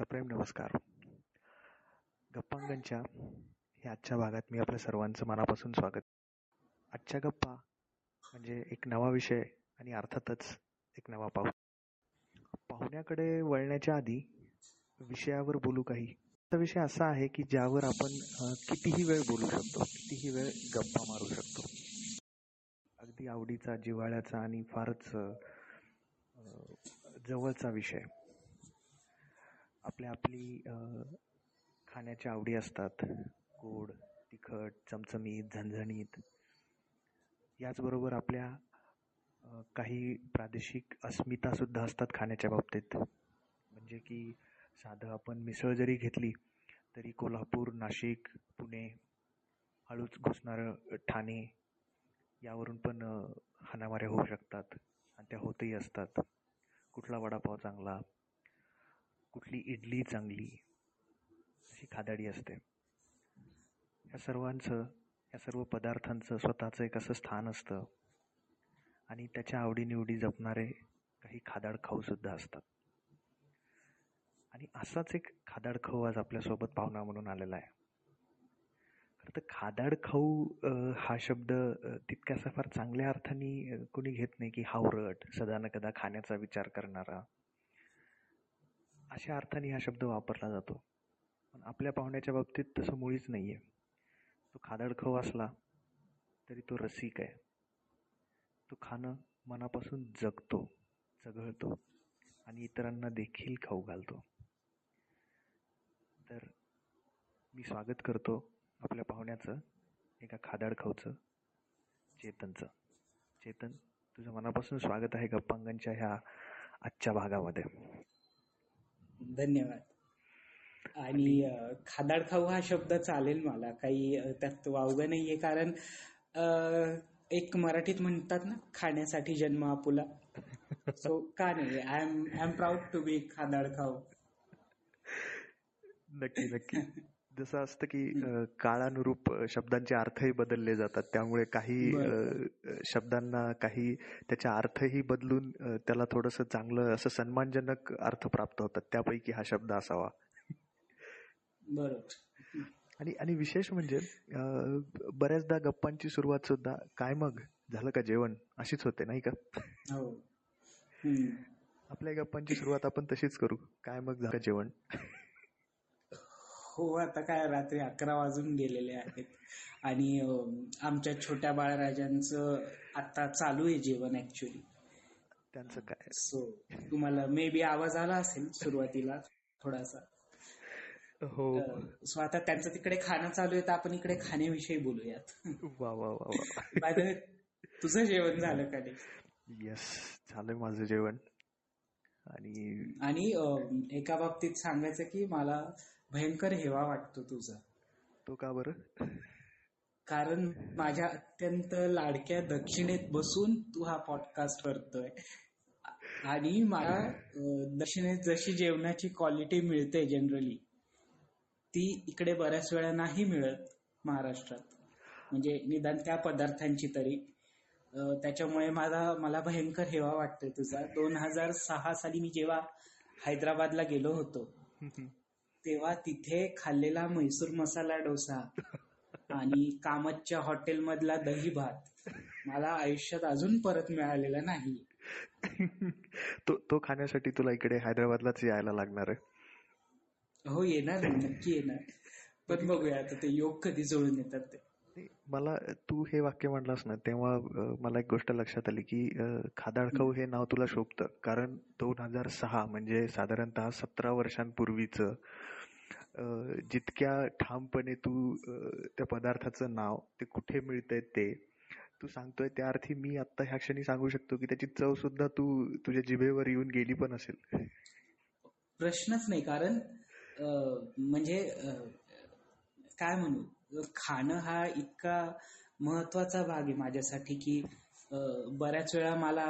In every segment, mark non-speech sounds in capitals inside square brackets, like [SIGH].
सप्रेम नमस्कार. गप्पांगणच्या ह्या आजच्या भागात मी आपल्या सर्वांचं मनापासून स्वागत. आजच्या गप्पा म्हणजे एक नवा विषय आणि अर्थातच एक नवा पाहू पाहुण्याकडे वळण्याच्या आधी विषयावर बोलू काही. तर विषय असा आहे की ज्यावर आपण कितीही वेळ बोलू शकतो कितीही वेळ गप्पा मारू शकतो. अगदी आवडीचा जिव्हाळ्याचा आणि फारच जवळचा विषय. आपल्या आपली खाण्याच्या आवडी असतात. गोड तिखट चमचमीत झणझणीत. याचबरोबर आपल्या काही प्रादेशिक अस्मितासुद्धा असतात खाण्याच्या बाबतीत. म्हणजे की साधं आपण मिसळ जरी घेतली तरी कोल्हापूर नाशिक पुणे हळूच घुसणारं ठाणे यावरून पण हाणामाऱ्या होऊ शकतात आणि त्या होतही असतात. कुठला वडापाव चांगला कुठली इडली चांगली? अशी खादाडी असते. या सर्वांचं या सर्व पदार्थांचं स्वतःचं एक असं स्थान असतं. आणि त्याच्या आवडीनिवडी जपणारे काही खादाड खाऊसुद्धा असतात. आणि असाच एक खादाड खाऊ आज आपल्यासोबत पाहुणा म्हणून आलेला आहे. खरं तर खादाड खाऊ हा शब्द तितक्यासा फार चांगल्या अर्थाने कोणी घेत नाही की हावरट सदा न कदा खाण्याचा विचार करणारा. अशा अर्थाने हा शब्द वापरला जातो. पण आपल्या पाहुण्याच्या बाबतीत तसं मुळीच नाही आहे तो खादडखव असला तरी तो रसिक आहे. तो खाणं मनापासून जगतो चघळतो आणि इतरांना देखील खाऊ घालतो. तर मी स्वागत करतो आपल्या पाहुण्याचं एका खादाडखाऊचं चेतनचं. चेतन तुझं मनापासून स्वागत आहे गप्पांगणच्या ह्या आजच्या भागामध्ये. धन्यवाद. आणि खादाड खाऊ हा शब्द चालेल मला. काही त्यात वावग नाहीये कारण एक मराठीत म्हणतात ना खाण्यासाठी जन्म आपुला. सो का नाही? I am I am proud to be खादाड खाऊ. नक्की नक्की. जसं असतं की काळानुरूप शब्दांचे अर्थही बदलले जातात. त्यामुळे काही शब्दांना काही त्याचा अर्थही बदलून त्याला थोडंसं चांगलं असं सन्मानजनक अर्थ प्राप्त होतात. त्यापैकी हा शब्द असावा. बरोबर. आणि आणि विशेष म्हणजे बऱ्याचदा गप्पांची सुरुवात सुद्धा काय मग? झालं का जेवण? अशीच होते नाही का? हो. आपल्या गप्पांची सुरुवात आपण तशीच करू. काय मग झालं जेवण? हो आता काय रात्री अकरा वाजून गेलेले आहेत. आणि आमच्या छोट्या बाळराजांचं आता चालू आहे जेवण ऍक्च्युली त्यांचं काय? सो तुम्हाला मे बी आवाज आला असेल सुरुवातीला थोडासा. हो. सो आता त्यांचं तिकडे खाणं चालू आहे तर आपण इकडे खाण्याविषयी बोलूयात. वा वा वा वा. तुझं जेवण झालं का नाही? येस झालंय माझं जेवण. आणि आणि एका बाबतीत सांगायचं की मला भयंकर हेवा वाटतो तुझा. तो का बरं? कारण माझ्या अत्यंत लाडक्या दक्षिणेत बसून तू हा पॉडकास्ट करतोय. आणि मला दक्षिणेत जशी जेवणाची क्वालिटी मिळते जनरली ती इकडे बऱ्याच वेळा नाही मिळत महाराष्ट्रात. म्हणजे निदान त्या पदार्थांची तरी. त्याच्यामुळे मला मला भयंकर हेवा वाटतोय तुझा. दोन हजार सहा साली मी जेव्हा हैदराबादला गेलो होतो तेव्हा तिथे खाल्लेला म्हैसूर मसाला डोसा आणि कामतच्या हॉटेलमधला दही भात मला आयुष्यात अजून परत मिळालेला नाही. तो तो खाण्यासाठी तुला इकडे हैदराबादलाच यायला लागणार आहे? हो येणार नक्की येणार. पण बघूया आता ते योग कधी जुळून येतात ते. मला तू हे वाक्य म्हणलास ना तेव्हा मला एक गोष्ट लक्षात आली की खादाडखाऊ हे नाव तुला शोभतं. कारण दोन हजार सहा म्हणजे साधारणतः सतरा वर्षांपूर्वीचं जितक्या ठामपणे तू त्या पदार्थाचं नाव ते कुठे मिळतंय ते तू सांगतोय त्या अर्थी मी आता ह्या क्षणी सांगू शकतो की त्याची चव सुद्धा तू तुझ्या जिभेवर येऊन गेली पण असेल. प्रश्नच नाही कारण म्हणजे काय म्हणू खाणं हा इतका महत्त्वाचा भाग आहे माझ्यासाठी की बऱ्याच वेळा मला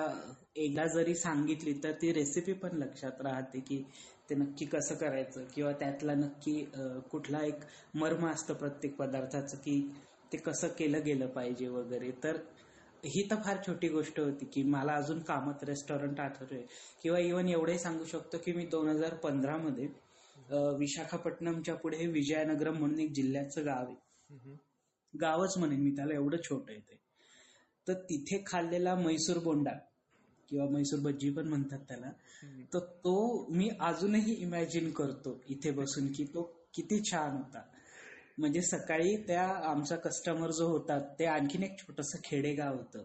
एकदा जरी सांगितली तर ती रेसिपी पण लक्षात राहते की ते नक्की कसं करायचं? किंवा त्यातला नक्की कुठला एक मर्म असतं प्रत्येक पदार्थाचं की ते कसं केलं गेलं पाहिजे वगैरे? तर ही तर फार छोटी गोष्ट होती की मला अजून कामत रेस्टॉरंट आठवतोय. किंवा इवन एवढंही सांगू शकतो की मी दोन हजार पंधरा मध्ये अं, विशाखापट्टणमच्या पुढे विजयनगरम म्हणून एक जिल्ह्याचं गाव आहे. गावच म्हणेन मी त्याला एवढं छोटं आहे ते. तर तिथे खाल्लेला मैसूर बोंडा. किंवा मैसूर भज्जी पण म्हणतात त्याला. तर तो मी अजूनही इमॅजिन करतो इथे बसून की तो किती छान होता. म्हणजे सकाळी त्या आमचा कस्टमर जो होता ते आणखीन एक छोटस खेडेगाव होतं.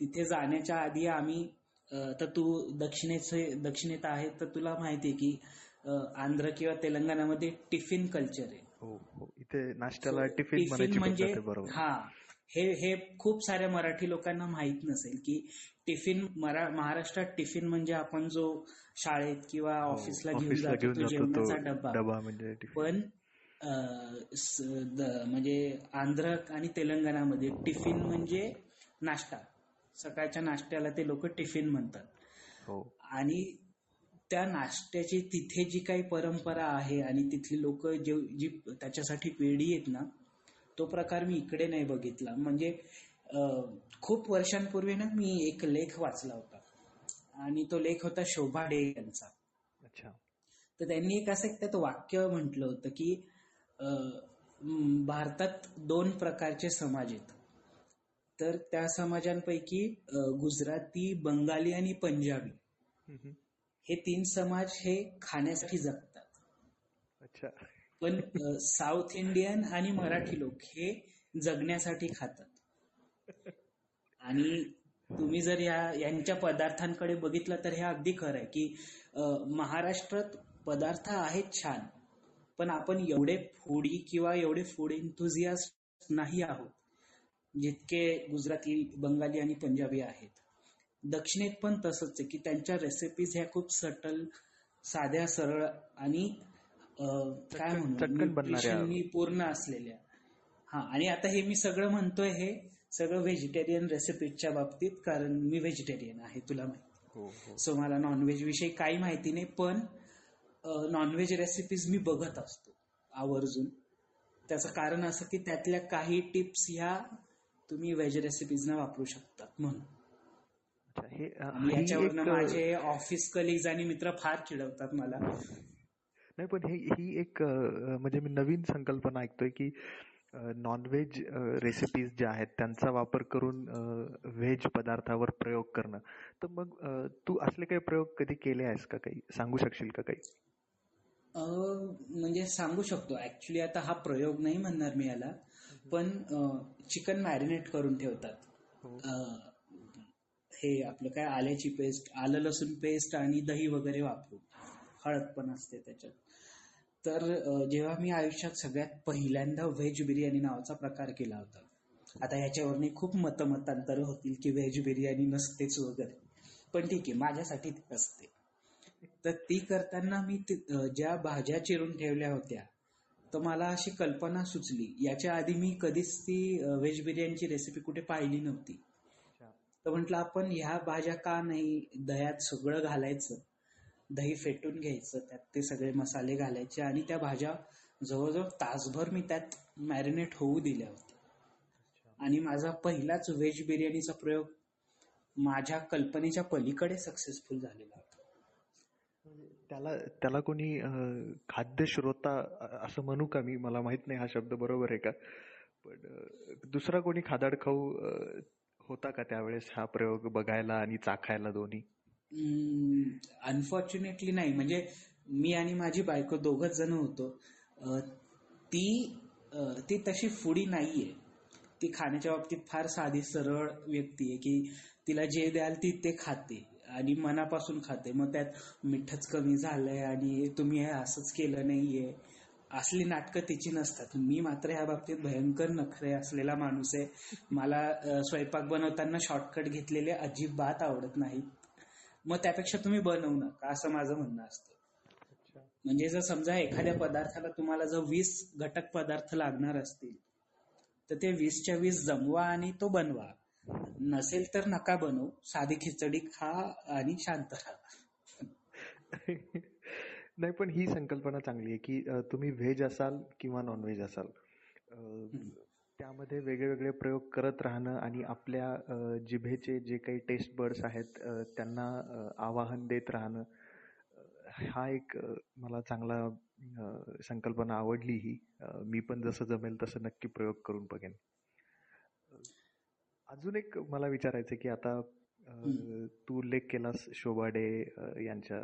तिथे जाण्याच्या आधी आम्ही तर तू दक्षिणेचे दक्षिणेत आहे तर तुला माहिती आहे की आंध्र किंवा तेलंगणामध्ये टिफिन कल्चर आहे. हो हो. इथे नाश्त्याला टिफिन म्हणायची म्हणजे हा हे हे खूप साऱ्या मराठी लोकांना माहीत नसेल की टिफिन मरा महाराष्ट्रात टिफिन म्हणजे आपण जो शाळेत किंवा हो, ऑफिसला घेऊन जातो तो जेवणाचा डब्बा डबा म्हणजे पण म्हणजे आंध्र आणि तेलंगणामध्ये टिफिन म्हणजे नाश्ता. सकाळच्या नाश्त्याला ते लोक टिफिन म्हणतात. हो. आणि त्या नाश्त्याची तिथे जी काही परंपरा आहे आणि तिथली लोक जे जी त्याच्यासाठी वेडी आहेत ना तो प्रकार मी इकडे नाही बघितला. म्हणजे खूप वर्षांपूर्वी ना मी एक लेख वाचला होता. आणि तो लेख होता शोभा डे यांचा. अच्छा. तर त्यांनी एक असं एक त्यात वाक्य म्हटलं होतं की भारतात दोन प्रकारचे समाज आहेत. तर त्या समाजांपैकी गुजराती बंगाली आणि पंजाबी. हे तीन समाज हे खाण्यासाठी जगतात. अच्छा. पण साऊथ इंडियन आणि मराठी लोक हे जगण्यासाठी खातात. आणि तुम्ही जर या यांच्या पदार्थांकडे बघितलं तर हे अगदी खरं आहे की महाराष्ट्रात पदार्थ आहेत छान पण आपण एवढे फूडी किंवा एवढे फूड इंथुझियास्ट नाही आहोत जितके गुजराती बंगाली आणि पंजाबी आहेत दक्षिणेत पण तसंच आहे की त्यांच्या रेसिपीज ह्या खूप सटल साध्या सरळ आणि काय चटकन- म्हणू चटकन बनणाऱ्या. न्यूट्रिशननी पूर्ण असलेल्या हा आणि आता हे मी सगळं म्हणतोय हे सगळं व्हेजिटेरियन रेसिपीजच्या बाबतीत कारण मी व्हेजिटेरियन आहे तुला माहिती. हो हो. सो मला नॉनव्हेज विषयी काही माहिती नाही पण नॉनव्हेज रेसिपीज मी बघत असतो आवर्जून. त्याचं कारण असं की त्यातल्या काही टिप्स ह्या तुम्ही व्हेज रेसिपीजना वापरू शकतात म्हणून. हे ही याच्यावरनं माझे ऑफिस कलिग्ज आणि मित्र फार चिडवतात मला. नाही पण ही ही एक म्हणजे मी नवीन संकल्पना ऐकतोय की नॉनव्हेज रेसिपीज ज्या आहेत त्यांचा वापर करून व्हेज पदार्थावर प्रयोग करणं. तर मग तू असले काही प्रयोग कधी केले आहेस का काही? सांगू शकशील का काही? म्हणजे सांगू शकतो. ऍक्च्युली आता हा प्रयोग नाही म्हणणार मी याला. पण चिकन मॅरिनेट करून ठेवतात. हो. हे आपलं काय आल्याची पेस्ट आलं लसूण पेस्ट आणि दही वगैरे वापरून हळद पण असते त्याच्यात. तर जेव्हा मी आयुष्यात सगळ्यात पहिल्यांदा व्हेज बिर्याणी नावाचा प्रकार केला होता. आता ह्याच्यावरनी खूप मतमतांतर होतील की व्हेज बिर्याणी नसतेच वगैरे. पण ठीक आहे माझ्यासाठी असते. तर ती करताना मी ज्या भाज्या चिरून ठेवल्या होत्या तर मला अशी कल्पना सुचली. याच्या आधी मी कधीच ती व्हेज बिर्याणीची रेसिपी कुठे पाहिली नव्हती. तर म्हटलं आपण ह्या भाज्या का नाही दह्यात सगळं घालायचं? दही फेटून घ्यायचं त्यात ते सगळे मसाले घालायचे आणि त्या भाज्या जवळजवळ तासभर मी त्यात मॅरिनेट होऊ दिल्या होत्या. आणि माझा पहिलाच व्हेज बिर्याणीचा प्रयोग माझ्या कल्पनेच्या पलीकडे सक्सेसफुल झालेला होता. त्याला त्याला कोणी खाद्य श्रोता असं म्हणू का मी? मला माहीत नाही हा शब्द बरोबर आहे का? पण दुसरा कोणी खादाड खाऊ होता का त्यावेळेस हा प्रयोग बघायला आणि चाखायला दोन्ही? अनफॉर्च्युनेटली नाही. म्हणजे मी आणि माझी बायको दोघच जण होतो. ती ती तशी फुडी नाहीये. ती खाण्याच्या बाबतीत फार साधी सरळ व्यक्ती आहे की तिला जे द्याल ती ते खाते आणि मनापासून खाते. मग त्यात मिठच कमी झालंय आणि तुम्ही हे असंच केलं नाहीये. असली नाटकं तिची नसतात. मी मात्र ह्या बाबतीत भयंकर नखरे असलेला माणूस आहे. मला स्वयंपाक बनवताना शॉर्टकट घेतलेले अजिबात आवडत नाहीत मग त्यापेक्षा तुम्ही बनवू नका असं माझं म्हणणं असतं. म्हणजे जर समजा एखाद्या पदार्थाला तुम्हाला जर वीस घटक पदार्थ लागणार असतील तर ते वीसच्या वीस जमवा आणि तो बनवा. नसेल तर नका बनवू. साधी खिचडी खा आणि शांत राहा. [LAUGHS] नाही पण ही संकल्पना चांगली आहे की तुम्ही व्हेज असाल किंवा नॉनव्हेज असाल त्यामध्ये वेगळे वेगळे प्रयोग करत राहणं आणि आपल्या जिभेचे जे काही टेस्ट बर्ड्स आहेत त्यांना आवाहन देत राहणं हा एक मला चांगला संकल्पना आवडली ही. मी पण जसं जमेल तसं नक्की प्रयोग करून बघेन. अजून एक मला विचारायचं की आता तू उल्लेख केलास शोभा डे यांच्या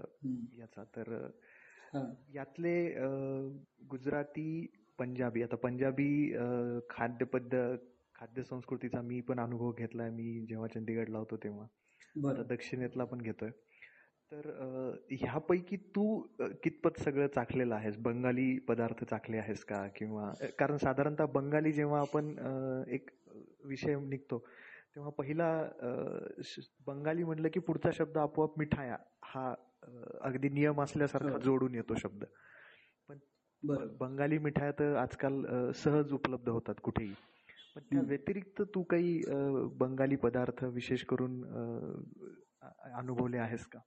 याचा. तर यातले गुजराती पंजाबी. आता पंजाबी खाद्यपद्ध खाद्य संस्कृतीचा मी पण अनुभव घेतलाय. मी जेव्हा चंदीगडला होतो तेव्हा. दक्षिणेतला पण घेतोय. तर ह्यापैकी तू कितपत सगळं चाखलेलं आहेस? बंगाली पदार्थ चाखले आहेस का? किंवा कारण साधारणतः बंगाली जेव्हा आपण एक विषय निघतो तेव्हा पहिला बंगाली म्हटलं की पुढचा शब्द आपोआप मिठाया हा अगदी नियम असल्यासारखा हो. जोडून येतो शब्द. पण बंगाली मिठाया तर आजकाल सहज उपलब्ध होतात कुठेही. पण त्या व्यतिरिक्त तू काही बंगाली पदार्थ विशेष करून अनुभवले आहेस का?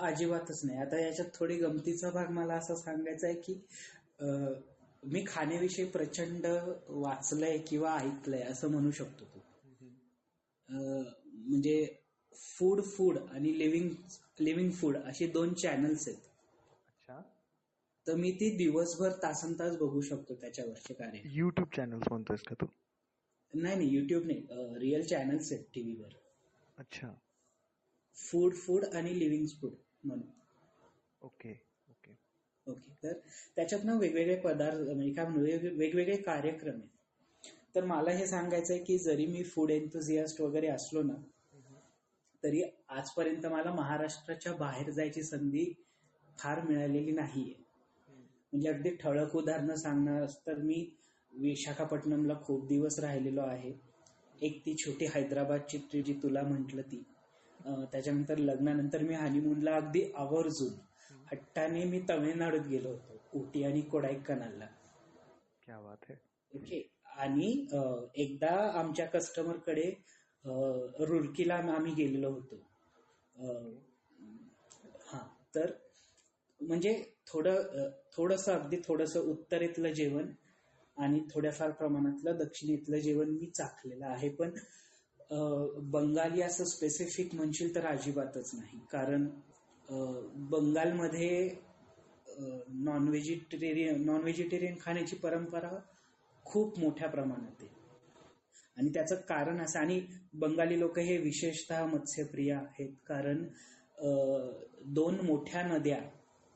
अजिबातच नाही. आता याच्यात थोडी गमतीचा भाग मला असं सांगायचा आहे की मी खाण्याविषयी प्रचंड वाचलंय किंवा ऐकलंय असं म्हणू शकतो तू. म्हणजे फूड फूड आणि लिव्हिंग लिव्हिंग फूड अशी दोन चॅनल्स आहेत. तर मी ती दिवसभर तासन तास बघू शकतो त्याच्यावरचे कार्य. युट्यूब चॅनल्स म्हणतोयस का तू? नाही नाही युट्यूब नाही. रिअल चॅनल्स आहेत टीव्हीवर अच्छा. फूड फूड आणि लिव्हिंग फूड म्हणून. ओके ओके ओके तर त्याच्यात ना वेगवेगळे पदार्थ म्हणजे काय म्हणू वेगवेगळे कार्यक्रम आहेत. तर मला हे सांगायचं आहे की जरी मी फूड एन्थुझियास्ट वगैरे असलो ना तरी आजपर्यंत मला महाराष्ट्राच्या बाहेर जायची संधी फार मिळालेली नाहीये. म्हणजे अगदी ठळक उदाहरणं सांगणार तर मी विशाखापट्टणमला खूप दिवस राहिलेलो आहे. एक ती छोटी हैदराबादची ट्रिप जी तुला म्हंटल ती. त्याच्यानंतर लग्नानंतर मी हनीमूनला अगदी आवर्जून हट्टाने मी तमिळनाडूत गेलो होतो उटी आणि कोडाईकनालला. क्या बात ओके. आणि एकदा आमच्या कस्टमरकडे रुरकीला आम्ही गेलेलो होतो. हा तर म्हणजे थोडं थोडस अगदी थोडस उत्तरेतलं जेवण आणि थोड्याफार प्रमाणातलं दक्षिणेतलं जेवण मी चाखलेलं आहे. पण बंगाली असं स्पेसिफिक म्हणशील तर अजिबातच नाही. कारण बंगालमध्ये नॉन व्हेजिटेरियन नॉन व्हेजिटेरियन खाण्याची परंपरा खूप मोठ्या प्रमाणात आहे. आणि त्याचं कारण असं आणि बंगाली लोक हे विशेषतः मत्स्यप्रिय आहेत. कारण दोन मोठ्या नद्या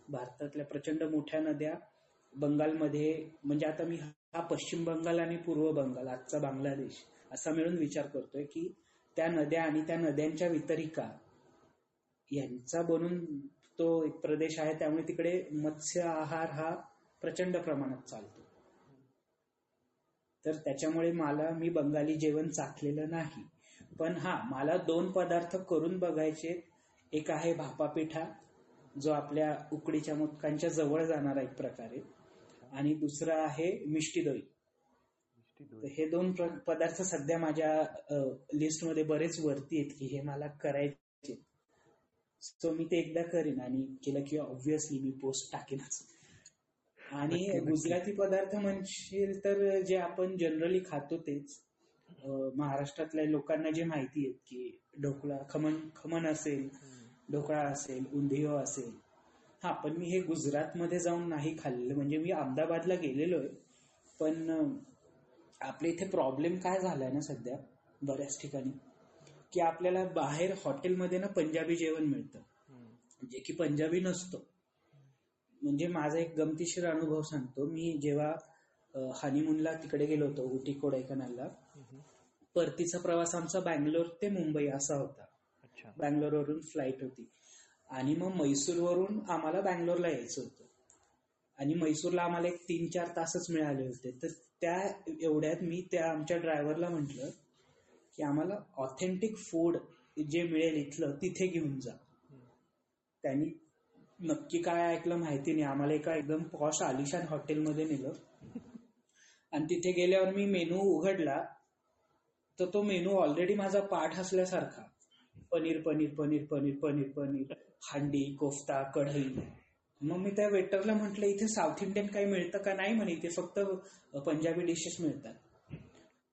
भारतातल्या प्रचंड मोठ्या नद्या बंगालमध्ये म्हणजे आता मी हा पश्चिम बंगाल आणि पूर्व बंगाल आजचा बांगलादेश असा मिळून विचार करतोय की त्या नद्या आणि त्या नद्यांच्या वितरिका यांचा बनून तो एक प्रदेश आहे त्यामुळे तिकडे मत्स्य आहार हा प्रचंड प्रमाणात चालतो. तर त्याच्यामुळे मला मी बंगाली जेवण चाखलेलं नाही. पण हा मला दोन पदार्थ करून बघायचे. एक आहे भापा पिठा जो आपल्या उकडीच्या मोदकांच्या जवळ जाणारा एक प्रकारे आणि दुसरा आहे मिष्टी दही हे दोन पदार्थ सध्या माझ्या लिस्टमध्ये बरेच वरती आहेत की हे मला करायचे. सो मी ते एकदा करेन आणि केलं की ऑब्विसली मी पोस्ट टाकेनच. आणि गुजराती पदार्थ म्हणशील तर जे आपण जनरली खातो तेच. महाराष्ट्रातल्या लोकांना जे माहिती आहेत की ढोकळा खमण खमण असेल ढोकळा असेल उंधियो असेल. हा पण मी हे गुजरात मध्ये जाऊन नाही खाल्लेलं म्हणजे मी अहमदाबादला गेलेलो आहे पण आपल्या इथे प्रॉब्लेम काय झालाय ना सध्या? बऱ्याच ठिकाणी. की आपल्याला बाहेर हॉटेलमध्ये ना पंजाबी जेवण मिळतं. जे की पंजाबी नसतं. म्हणजे माझा एक गमतीशीर अनुभव सांगतो. मी जेव्हा हनीमूनला तिकडे गेलो होतो उटी कोडायकनालला. परतीचा प्रवास आमचा बँगलोर ते मुंबई असा होता. बँगलोरवरून फ्लाईट होती. आणि मग मैसूरवरून आम्हाला बँगलोरला यायचं होतं. आणि मैसूरला आम्हाला एक तीन चार तासच मिळाले होते. तर त्या एवढ्यात मी त्या आमच्या ड्रायव्हरला म्हटलं की आम्हाला ऑथेंटिक फूड जे मिळेल इथलं तिथे घेऊन जा. त्यांनी नक्की काय ऐकलं माहिती नाही. आम्हाला एका एकदम पॉश आलिशान हॉटेलमध्ये नेलं. आणि तिथे गेल्यावर मी मेनू उघडला. तर तो मेनू ऑलरेडी माझा पाठ असल्यासारखा. पनीर पनीर पनीर पनीर पनीर पनीर हांडी कोफ्ता कढई. मग मी त्या वेटरला म्हटलं इथे साऊथ इंडियन काही मिळतं का नाही? म्हणे इथे फक्त पंजाबी डिशेस मिळतात.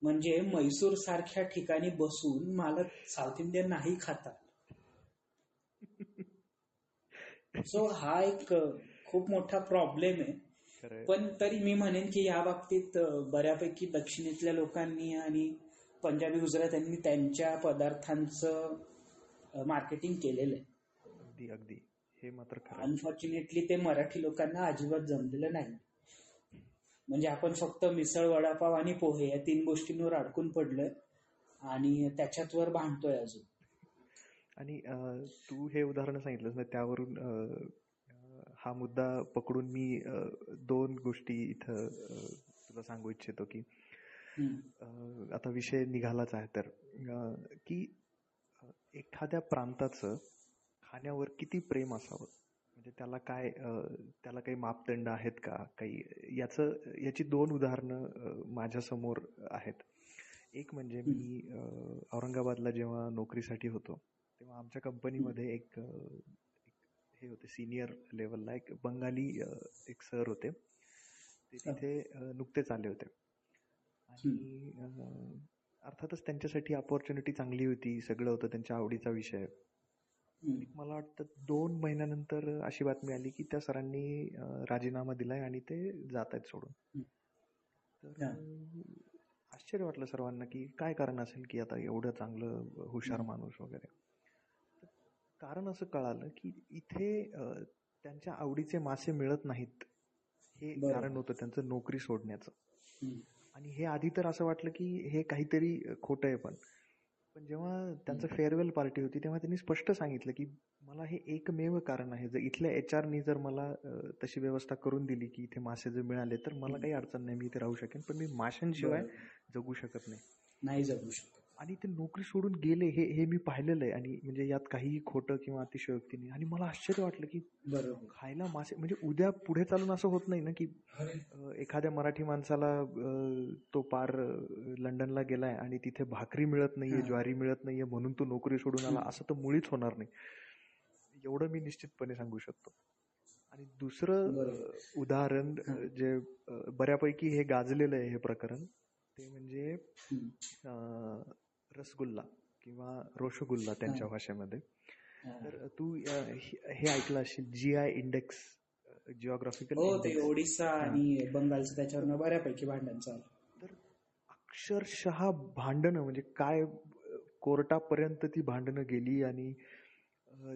म्हणजे मैसूर सारख्या ठिकाणी बसून मला साऊथ इंडियन नाही खाता. सो हा एक खूप मोठा प्रॉब्लेम आहे. पण तरी मी म्हणेन की या बाबतीत बऱ्यापैकी दक्षिणेतल्या लोकांनी आणि पंजाबी गुजरात्यांनी त्यांच्या पदार्थांचं मार्केटिंग केलेलं आहे. अगदी अगदी. हे मात्र अनफॉर्च्युनेटली ते मराठी लोकांना अजिबात जमलेलं नाही. म्हणजे आपण फक्त मिसळ वडापाव आणि पोहे या तीन गोष्टींवर अडकून पडलोय आणि त्याच्यात वर भांडतोय अजून. आणि तू हे उदाहरण सांगितलंस ना त्यावरून हा मुद्दा पकडून मी दोन गोष्टी इथं तुला सांगू इच्छितो की आता विषय निघालाच आहे तर की एखाद्या प्रांताचं खाण्यावर किती प्रेम असावं? म्हणजे त्याला काय त्याला काही मापदंड आहेत का? काही याचं याची दोन उदाहरणं माझ्यासमोर आहेत. एक म्हणजे मी औरंगाबादला जेव्हा नोकरीसाठी होतो तेव्हा आमच्या कंपनीमध्ये एक एक हे होते सिनियर लेवलला एक बंगाली एक सर होते. ते तिथे नुकतेच आले होते. आणि अर्थातच त्यांच्यासाठी अपॉर्च्युनिटी चांगली होती सगळं होतं त्यांच्या आवडीचा विषय. मला वाटतं दोन महिन्यानंतर अशी बातमी आली की त्या सरांनी राजीनामा दिलाय आणि ते जात आहेत सोडून. तर आश्चर्य वाटलं सर्वांना की काय कारण असेल की आता एवढं चांगलं हुशार. माणूस वगैरे कारण असं कळालं की इथे त्यांच्या आवडीचे मासे मिळत नाहीत हे. कारण होतं त्यांचं नोकरी सोडण्याचं. आणि हे आधी तर असं वाटलं की हे काहीतरी खोटं आहे पण. पण जेव्हा त्यांचं फेअरवेल पार्टी होती तेव्हा त्यांनी स्पष्ट सांगितलं की मला हे एकमेव कारण आहे. जर इथल्या एच आरनी जर मला तशी व्यवस्था करून दिली की इथे मासे जर मिळाले तर मला काही अडचण नाही मी इथे राहू शकेन. पण मी माशांशिवाय. जगू शकत नाही. नाही जगू शकत. आणि ते नोकरी सोडून गेले हे हे मी पाहिलेलं आहे. आणि म्हणजे यात काहीही खोटं किंवा अतिशयोक्ती नाही आणि मला आश्चर्य वाटलं की बरोबर. खायला मासे म्हणजे उद्या पुढे चालून असं होत नाही ना की एखाद्या मराठी माणसाला तो पार लंडनला गेलाय आणि तिथे भाकरी मिळत नाहीये. ज्वारी मिळत नाहीये म्हणून तो नोकरी सोडून आला. असं तर मुळीच होणार नाही. एवढं मी निश्चितपणे सांगू शकतो. आणि दुसरं उदाहरण. जे बऱ्यापैकी हे गाजलेलं आहे हे प्रकरण ते म्हणजे रसगुल्ला किंवा रोशगुल्ला त्यांच्या. भाषेमध्ये. तर तू हे ऐकलं असेल जी आय इंडेक्स जिओग्राफिकल हो ते ओडिसा आणि बंगालचं त्याच्यावर बऱ्यापैकी भांडण चालू. तर अक्षरशः भांडणं म्हणजे काय कोर्टापर्यंत ती भांडणं गेली आणि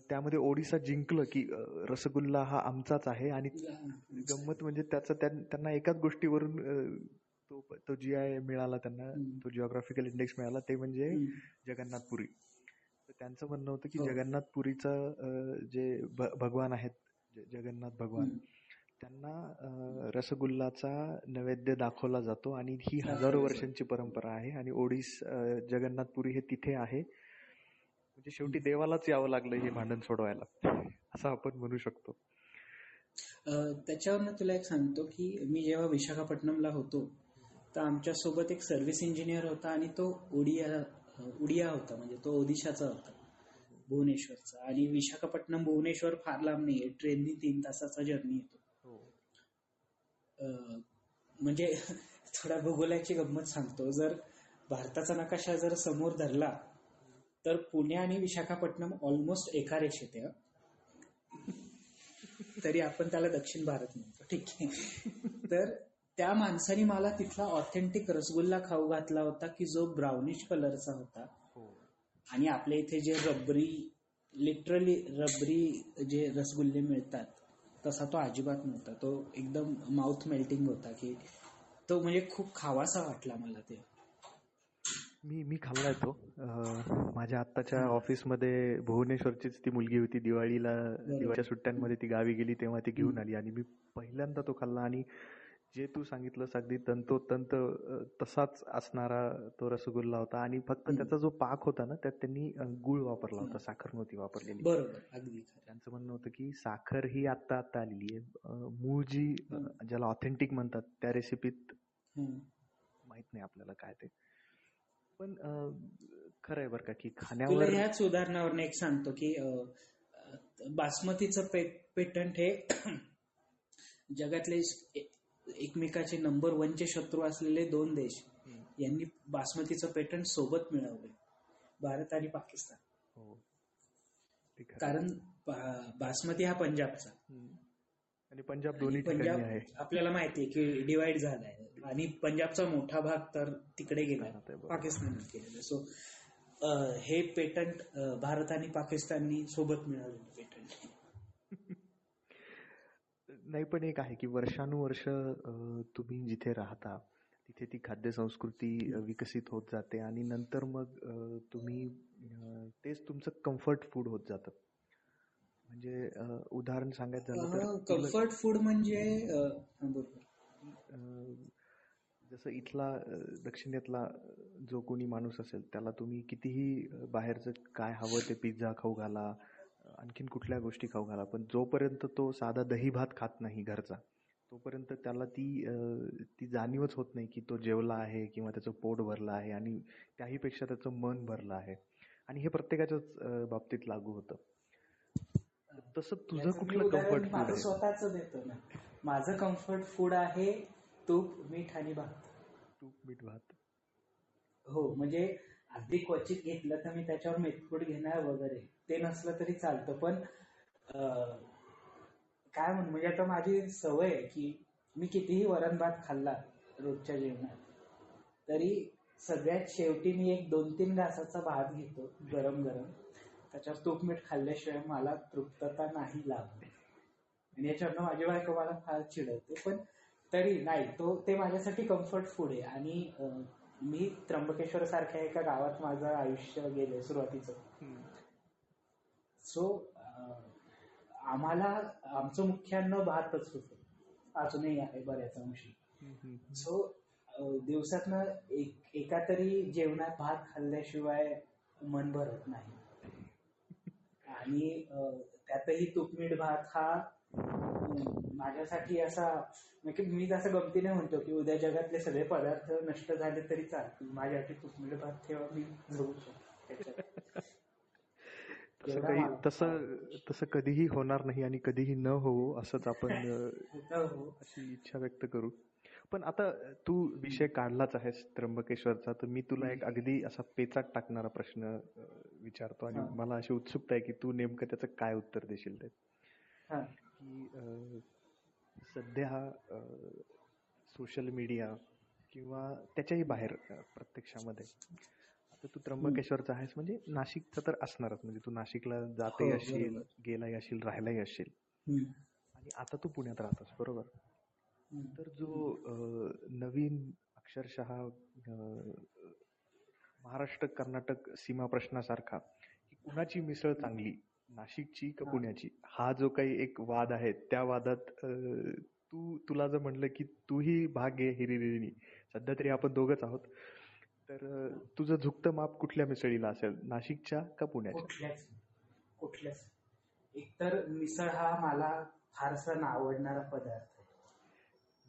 त्यामध्ये ओडिसा जिंकलं की रसगुल्ला हा आमचाच आहे आणि गंमत म्हणजे त्याचं त्यां- त्यांना एकाच गोष्टीवरून तो तो जी आय मिळाला त्यांना. तो जिओग्राफिकल इंडेक्स मिळाला ते म्हणजे. जगन्नाथपुरी तर त्यांचं म्हणणं होतं की हो. जगन्नाथपुरीचं जे भ- भगवान आहेत जगन्नाथ भगवान. त्यांना रसगुल्लाचा नैवेद्य दाखवला जातो आणि ही हजारो. वर्षांची परंपरा आहे आणि ओडिस जगन्नाथपुरी हे तिथे आहे म्हणजे शेवटी देवालाच यावं लागलं हे भांडण सोडवायला असं आपण म्हणू शकतो त्याच्यावरनं तुला एक सांगतो की मी जेव्हा विशाखापट्टणमला होतो तर आमच्यासोबत एक सर्व्हिस इंजिनियर होता आणि तो ओडिया उडिया होता. म्हणजे तो ओदिशाचा होता भुवनेश्वरचा. आणि विशाखापट्टणम भुवनेश्वर फार लांब नाहीये. ट्रेननी तीन तासाचा जर्नी येतो. अ, म्हणजे थोडा भूगोलाची गंमत सांगतो. जर भारताचा नकाशा जर समोर धरला तर पुणे आणि विशाखापट्टणम ऑलमोस्ट एका रेषेत आहे. हं. तरी आपण त्याला दक्षिण भारत म्हणतो. ठीक आहे. तर त्या माणसाने मला तिथला ऑथेंटिक रसगुल्ला खाऊ घातला होता की जो ब्राउनिश कलरचा होता. आणि आपल्या इथे जे रबरी लिटरली रबरी जे रसगुल्ले मिळतात तसा तो अजिबात नव्हता. तो एकदम माउथ मेल्टिंग होता की तो म्हणजे खूप खावासा वाटला मला ते. मी मी खाल्लाय तो. अं, माझ्या आत्ताच्या ऑफिसमध्ये भुवनेश्वरचीच ती मुलगी होती. दिवाळीला दिवाळीच्या सुट्ट्यांमध्ये ती गावी गेली तेव्हा ती घेऊन आली आणि मी पहिल्यांदा तो खाल्ला आणि जे तू सांगितलंस अगदी तंतोतंत तसाच असणारा तो रसगुल्ला होता आणि फक्त. त्याचा जो पाक होता ना त्यात त्यांनी गुळ वापरला होता साखर नव्हती वापरलेली बरोबर अगदी खरं. त्यांचं म्हणणं होतं की साखर ही आत्ता आत्ता आलेली आहे मूळ जी ज्याला ऑथेंटिक म्हणतात त्या रेसिपीत. माहीत नाही आपल्याला काय ते पण खरं आहे बरं का की खाण्यावर ह्याच उदाहरणावरून एक सांगतो की बासमतीचं पेटंट हे [CLEARS THROAT] जगातले एकमेकाचे नंबर वनचे शत्रू असलेले दोन देश. यांनी बासमतीचं पेटंट सोबत मिळवले भारत आणि पाकिस्तान. हो. कारण बासमती हा पंजाबचा. आणि पंजाब दोन्ही आहे. आपल्याला माहिती आहे की डिवाइड झालाय. आणि पंजाबचा मोठा भाग तर तिकडे गेला पाकिस्तानात गेलेला सो हे पेटंट भारत आणि पाकिस्ताननी सोबत मिळालेलं पेटंट नाही पण एक आहे की वर्षानुवर्ष तुम्ही जिथे राहता तिथे ती खाद्य संस्कृती विकसित होत जाते आणि नंतर मग तुम्ही तेच तुमचं कम्फर्ट फूड होत जातं. म्हणजे उदाहरण सांगायचं झालं तर कम्फर्ट फूड म्हणजे जसं इथला दक्षिणेतला जो कोणी माणूस असेल त्याला तुम्ही कितीही बाहेरचं काय हवं ते पिझ्झा खाऊ घाला आणखीन कुठल्या गोष्टी खाऊ घाला. पण जोपर्यंत तो साधा दही भात खात नाही घरचा तोपर्यंत त्याला ती ती जाणीवच होत नाही की तो जेवला आहे किंवा त्याचं पोट भरलं आहे आणि त्याहीपेक्षा त्याचं मन भरलं आहे. आणि हे प्रत्येकाच्याच बाबतीत लागू होतं. तसं तुझं कुठलं कम्फर्ट फूड आहे? स्वतःच देतो ना. माझं कम्फर्ट फूड आहे तूप मीठ आणि भात. तूप मीठ भात. हो म्हणजे अगदी क्वचित घेतलं तर मी त्याच्यावर मेथपूड घेणार वगैरे. ते नसलं तरी चालतं. पण काय म्हणू म्हणजे आता माझी सवय आहे की मी कितीही वरण भात खाल्ला रोजच्या जेवणात तरी सगळ्यात शेवटी मी एक दोन तीन घासाचा भात घेतो गरम गरम त्याच्यावर तूप मीठ खाल्ल्याशिवाय मला तृप्तता नाही लागत. आणि याच्यावरनं माझी बायको मला फार चिडवते. पण तरी नाही तो ते माझ्यासाठी कम्फर्ट फूड आहे. आणि मी त्र्यंबकेश्वर सारख्या एका गावात माझं आयुष्य गेले सुरुवातीचं. सो आम्हाला आमचं मुख्य अन्न भातच होतं. अजूनही आहे बऱ्याच अंशी सो दिवसातनं एक एका तरी जेवणात भात खाल्ल्याशिवाय मन भरत नाही. आणि त्यातही तुपमीठ भात हा माझ्यासाठी असा म्हणजे मी जसं गमतीने म्हणतो की उद्या जगातले सगळे पदार्थ नष्ट झाले तरी चालतील. माझ्यासाठी तुपमीठ भात ठेवा मी जगू शकतो. तसं काही तसं तसं कधीही होणार नाही आणि कधीही न होऊ असंच आपण [LAUGHS] अशी इच्छा व्यक्त करू. पण आता तू विषय काढलाच आहेस त्र्यंबकेश्वरचा तर मी तुला एक अगदी असा पेचाट टाकणारा प्रश्न विचारतो आणि मला अशी उत्सुकता आहे की तू नेमकं त्याचं काय उत्तर देशील ते. की सध्या सोशल मीडिया किंवा त्याच्याही बाहेर प्रत्यक्षामध्ये आता तू त्र्यंबकेश्वरचा आहेस. म्हणजे नाशिकचा तर असणारच. म्हणजे तू नाशिकला जातही हो, असशील गेलाही असशील राहिलाही असशील आणि आता तू पुण्यात राहतोस बरोबर? तर जो नवीन अक्षरशः महाराष्ट्र कर्नाटक सीमा प्रश्नासारखा की कुणाची मिसळ चांगली? नाशिकची का पुण्याची? हा जो काही एक वाद आहे त्या वादात तू तुला जर म्हणलं की तूही भाग घे हिरिरिनी सध्या तरी आपण दोघच आहोत. तर तुझं झुकतं माप कुठल्या मिसळीला असेल? नाशिकच्या का पुण्याच्या? कुठल्याच कुठल्याच. एकतर मिसळ हा मला फारसा ना आवडणारा पदार्थ आहे.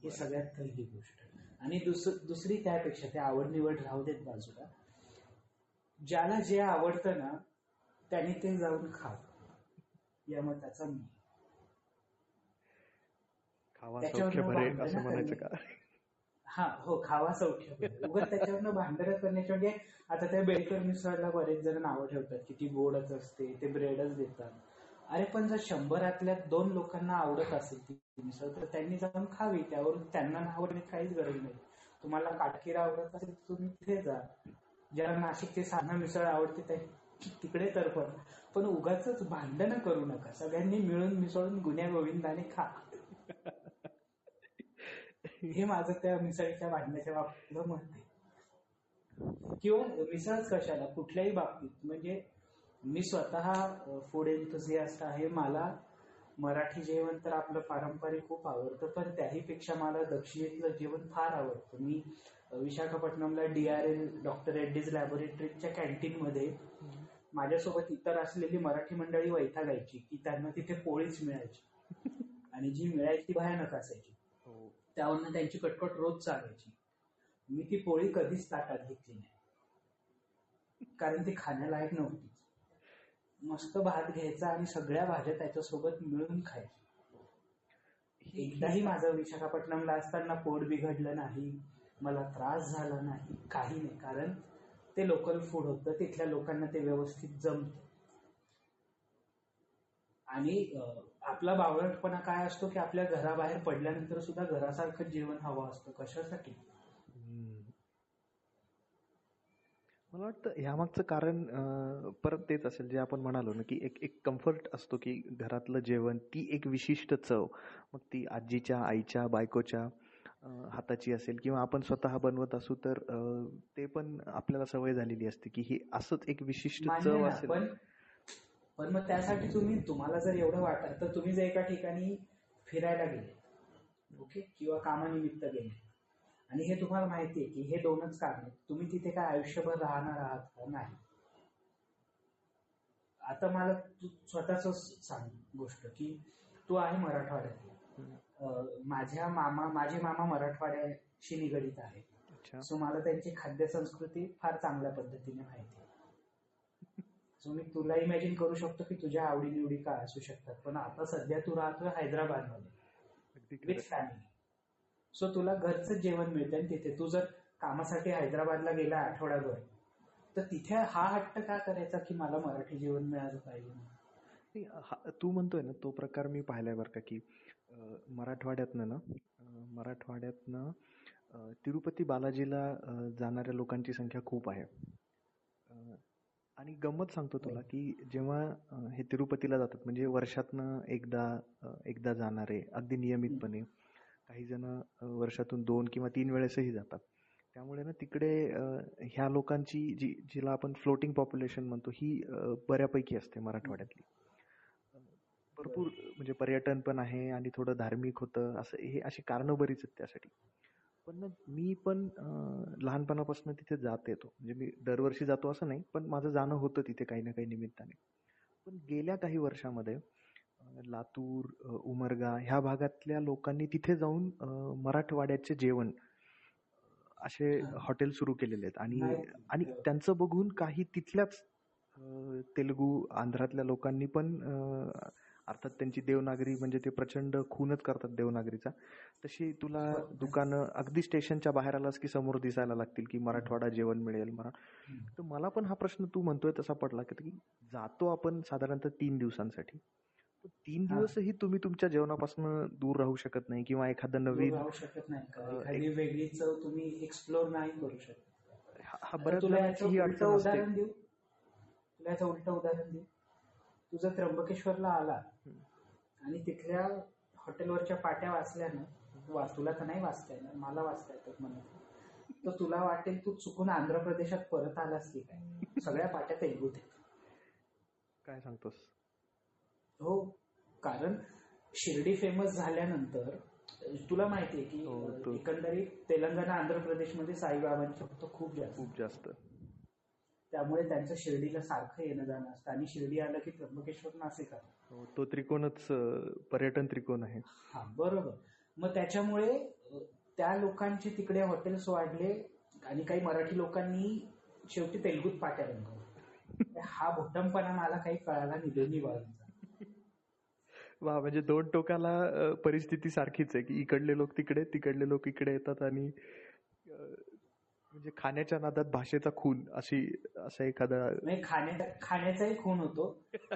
ही सगळ्यात पहिली गोष्ट. आणि दुस दुसरी त्यापेक्षा ते आवड निवड राहू देत बाजूला. ज्याला जे आवडतं ना त्याने ते जाऊन खाव. या मताचा मी. खावा सौख्य भरे असं म्हणायचं का? हा हो खावा सौख्य उगत त्याच्यावरनं भांडण करण्याच्या म्हणजे आता त्या बेडकर मिसळला बरेच जण नावं ठेवतात की ती गोडच असते ते ब्रेडच देतात. अरे पण जर शंभरातल्या दोन लोकांना आवडत असेल ती मिसळ तर त्यांनी जाऊन खावी. त्यावरून त्यांना नावडणे काहीच गरज नाही. तुम्हाला काटकीर आवडत असेल तर तुम्ही तिथे जा. ज्याला नाशिक ते साधा मिसळ आवडते तिकडे तर पण. पण उगाच भांडणं करू नका. सगळ्यांनी मिळून मिसळून गुन्ह्या गोविंदाने खा. हे माझं त्या मिसळीच्या भांडण्याच्या बाबतीत मत आहे. किंवा मिसळच कशाला कुठल्याही बाबतीत. म्हणजे मी स्वतः फूड एन्थुझियास्ट आहे. मला मराठी जेवण तर आपलं पारंपरिक खूप आवडतं पण त्याहीपेक्षा मला दक्षिणेतलं जेवण फार आवडतं. मी विशाखापट्टणमला D R L doctor Reddy's लॅबोरेटरीच्या कॅन्टीनमध्ये माझ्यासोबत इतर असलेली मराठी मंडळी वैतागायची की त्यांना तिथे पोळीच मिळायची. आणि जी मिळायची ती भयानक असायची. त्यावरनं त्यांची कटकट रोज चालायची. मी ती पोळी कधीच ताटात घेतली नाही. कारण ती खाण्यालायक नव्हती. मस्त भात घ्यायचा आणि सगळ्या भाज्या त्याच्यासोबत मिळून खायची. एकदाही माझं विशाखापट्टणमला असताना पोट बिघडलं नाही मला त्रास झाला नाही काही नाही. कारण ते लोकल फूड होतं तिथल्या लोकांना ते व्यवस्थित जमत. आणि आपला बावळटपणा काय असतो की आपल्या घराबाहेर पडल्यानंतर सुद्धा घरासारखं जीवन हवं असतं. कशासाठी. मला वाटतं ह्यामागचं कारण परत तेच असेल जे आपण म्हणालो ना की एक एक कम्फर्ट असतो की घरातलं जेवण ती एक विशिष्ट चव. मग ती आजीच्या आईच्या बायकोच्या हाताची असेल किंवा आपण स्वतः बनवत असू तर ते पण आपल्याला सवय झालेली असते की ही असंच एक विशिष्ट चव असेल. पण मग त्यासाठी तुम्ही तुम्हाला जर एवढं वाटत तर तुम्ही जर एका ठिकाणी फिरायला गेले ओके किंवा कामानिमित्त गेले. आणि हे तुम्हाला माहिती आहे की हे दोनच कारण आहेत तुम्ही तिथे काय आयुष्यभर राहणार आहात का नाही? आता मला तू स्वतःच सांग गोष्ट की तू आहे मराठवाड्यात. माझ्या मामा माझे मामा मराठवाड्याशी निगडीत आहेत. सो मला त्यांची खाद्य संस्कृती फार चांगल्या पद्धतीने माहिती आहे. सो मी तुला इमॅजिन करू शकतो की तुझ्या आवडीनिवडी काय असू शकतात. पण आता सध्या तू राहतोय हैदराबादमध्ये. विथ. फॅमिली सो तुला घरचं जेवण मिळतंय आणि तिथे. तू जर कामासाठी हैदराबादला गेला आठवडाभर तर तिथे हा हट्ट का करायचा की मला मराठी जेवण मिळालं पाहिजे? तू म्हणतोय ना तो प्रकार मी पाहिलाय बरं का की मराठवाड्यातनं ना मराठवाड्यातनं तिरुपती बालाजीला जाणाऱ्या लोकांची संख्या खूप आहे. आणि गंमत सांगतो तुला की जेव्हा हे तिरुपतीला जातात म्हणजे वर्षातनं एकदा एकदा जाणारे अगदी नियमितपणे काही जण वर्षातून दोन किंवा तीन वेळेसही जातात. त्यामुळे ना तिकडे ह्या लोकांची जी जिला आपण फ्लोटिंग पॉप्युलेशन म्हणतो ही बऱ्यापैकी असते मराठवाड्यातली. भरपूर म्हणजे पर्यटन पण आहे आणि थोडं धार्मिक होतं असं हे अशी कारणं बरीच आहेत त्यासाठी. पण मी पण लहानपणापासून तिथे जात येतो म्हणजे मी दरवर्षी जातो असं नाही पण माझं जाणं होतं तिथे काही ना काही निमित्ताने पण गेल्या काही वर्षामध्ये लातूर उमरगा ह्या भागातल्या लोकांनी तिथे जाऊन मराठवाड्याचे जेवण असे. हॉटेल सुरू केलेले आहेत आणि. आणि त्यांचं बघून काही तिथल्याच तेलुगू आंध्रातल्या लोकांनी पण अर्थात त्यांची देवनागरी म्हणजे ते प्रचंड खूनच करतात देवनागरीचा. तशी तुला हो. दुकानं अगदी स्टेशनच्या बाहेर आलास की समोर दिसायला लागतील की मराठवाडा जेवण मिळेल मरा. तर मला पण हा प्रश्न तू म्हणतोय तसा पडला की जातो आपण साधारणतः तीन दिवसांसाठी. तीन. दिवसही तुम्ही तुमच्या जेवणापासून दूर राहू शकत नाही किंवा एखादं नवीन राहू शकत नाही. वेगळी चव तुम्ही एक्सप्लोर नाही करू शकत. हा बऱ्याच तुला याचं उदाहरण देऊ? तुला याचं उलट उदाहरण देऊ? तू जर त्र्यंबकेश्वरला आला. आणि तिथल्या हॉटेलवरच्या पाट्या वाचल्या ना वा तुला तर नाही वाचता येणार मला वाचता येतात मला तर तुला वाटेल तू चुकून आंध्र प्रदेशात परत आलास की काय? सगळ्या पाट्या तेलगूत आहेत. काय सांगतोस? हो कारण शिर्डी फेमस झाल्यानंतर तुला माहितीये की हो, एकंदरीत तेलंगणा आंध्र प्रदेशमध्ये साईबाबांचे भक्त खूप जास्त. खूप जास्त. त्यामुळे त्यांचं शिर्डीला सारखं येणं जाणं असतं. आणि शिर्डी आलं की त्र्यंबकेश्वर नाशिक आलं. हो, तो त्रिकोणच पर्यटन त्रिकोण आहे. हा बरोबर. मग त्याच्यामुळे त्या लोकांचे तिकडे हॉटेल्स वाढले आणि काही मराठी लोकांनी शेवटी तेलगूत पाट्या रंगवल्या. [LAUGHS] हा भोटमपणा मला काही कळाला नाही दोन्ही बाजूंचा वा म्हणजे दोन टोकाला परिस्थिती सारखीच आहे की इकडले लोक तिकडे तिकडले लोक इकडे येतात आणि म्हणजे खाण्याच्या नादात भाषेचा खून अशी असा एखादा खाण्या खाण्याचाही खून होतो.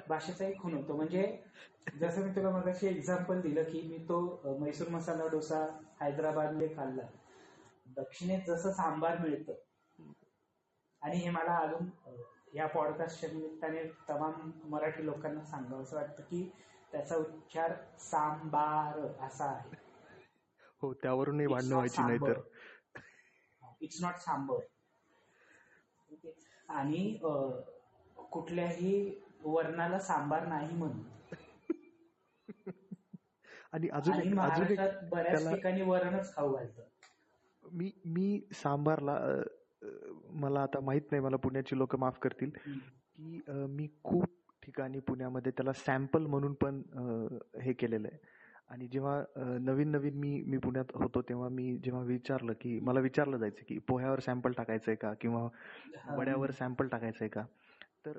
भाषेचाही खून होतो. म्हणजे जसं मी तुला मगाशी एक्झाम्पल दिलं की मी तो मैसूर मसाला डोसा हैदराबादमध्ये खाल्ला. दक्षिणेत जसं सांबार मिळतं. आणि हे मला अजून या पॉडकास्टच्या निमित्ताने तमाम मराठी लोकांना सांगावं असं वाटतं की त्याचा उच्चार सांबार असा आहे. हो त्यावरूनही भांडणं व्हायची नाही तर इट्स नॉट सांबर. आणि कुठल्याही वर्णाला सांबार नाही म्हणून. [LAUGHS] आणि अजून महाराष्ट्रात बऱ्याच ठिकाणी वरणच खाऊ घालतात मी मी सांबारला मला आता माहीत नाही मला पुण्याची लोक माफ करतील. की मी खूप ठिकाणी पुण्यामध्ये त्याला सॅम्पल म्हणून पण हे केलेलं आहे. आणि जेव्हा नवीन नवीन मी मी पुण्यात होतो तेव्हा मी जेव्हा विचारलं की मला विचारलं जायचं की पोह्यावर सॅम्पल टाकायचंय का? किंवा. वड्यावर सॅम्पल टाकायचंय का? तर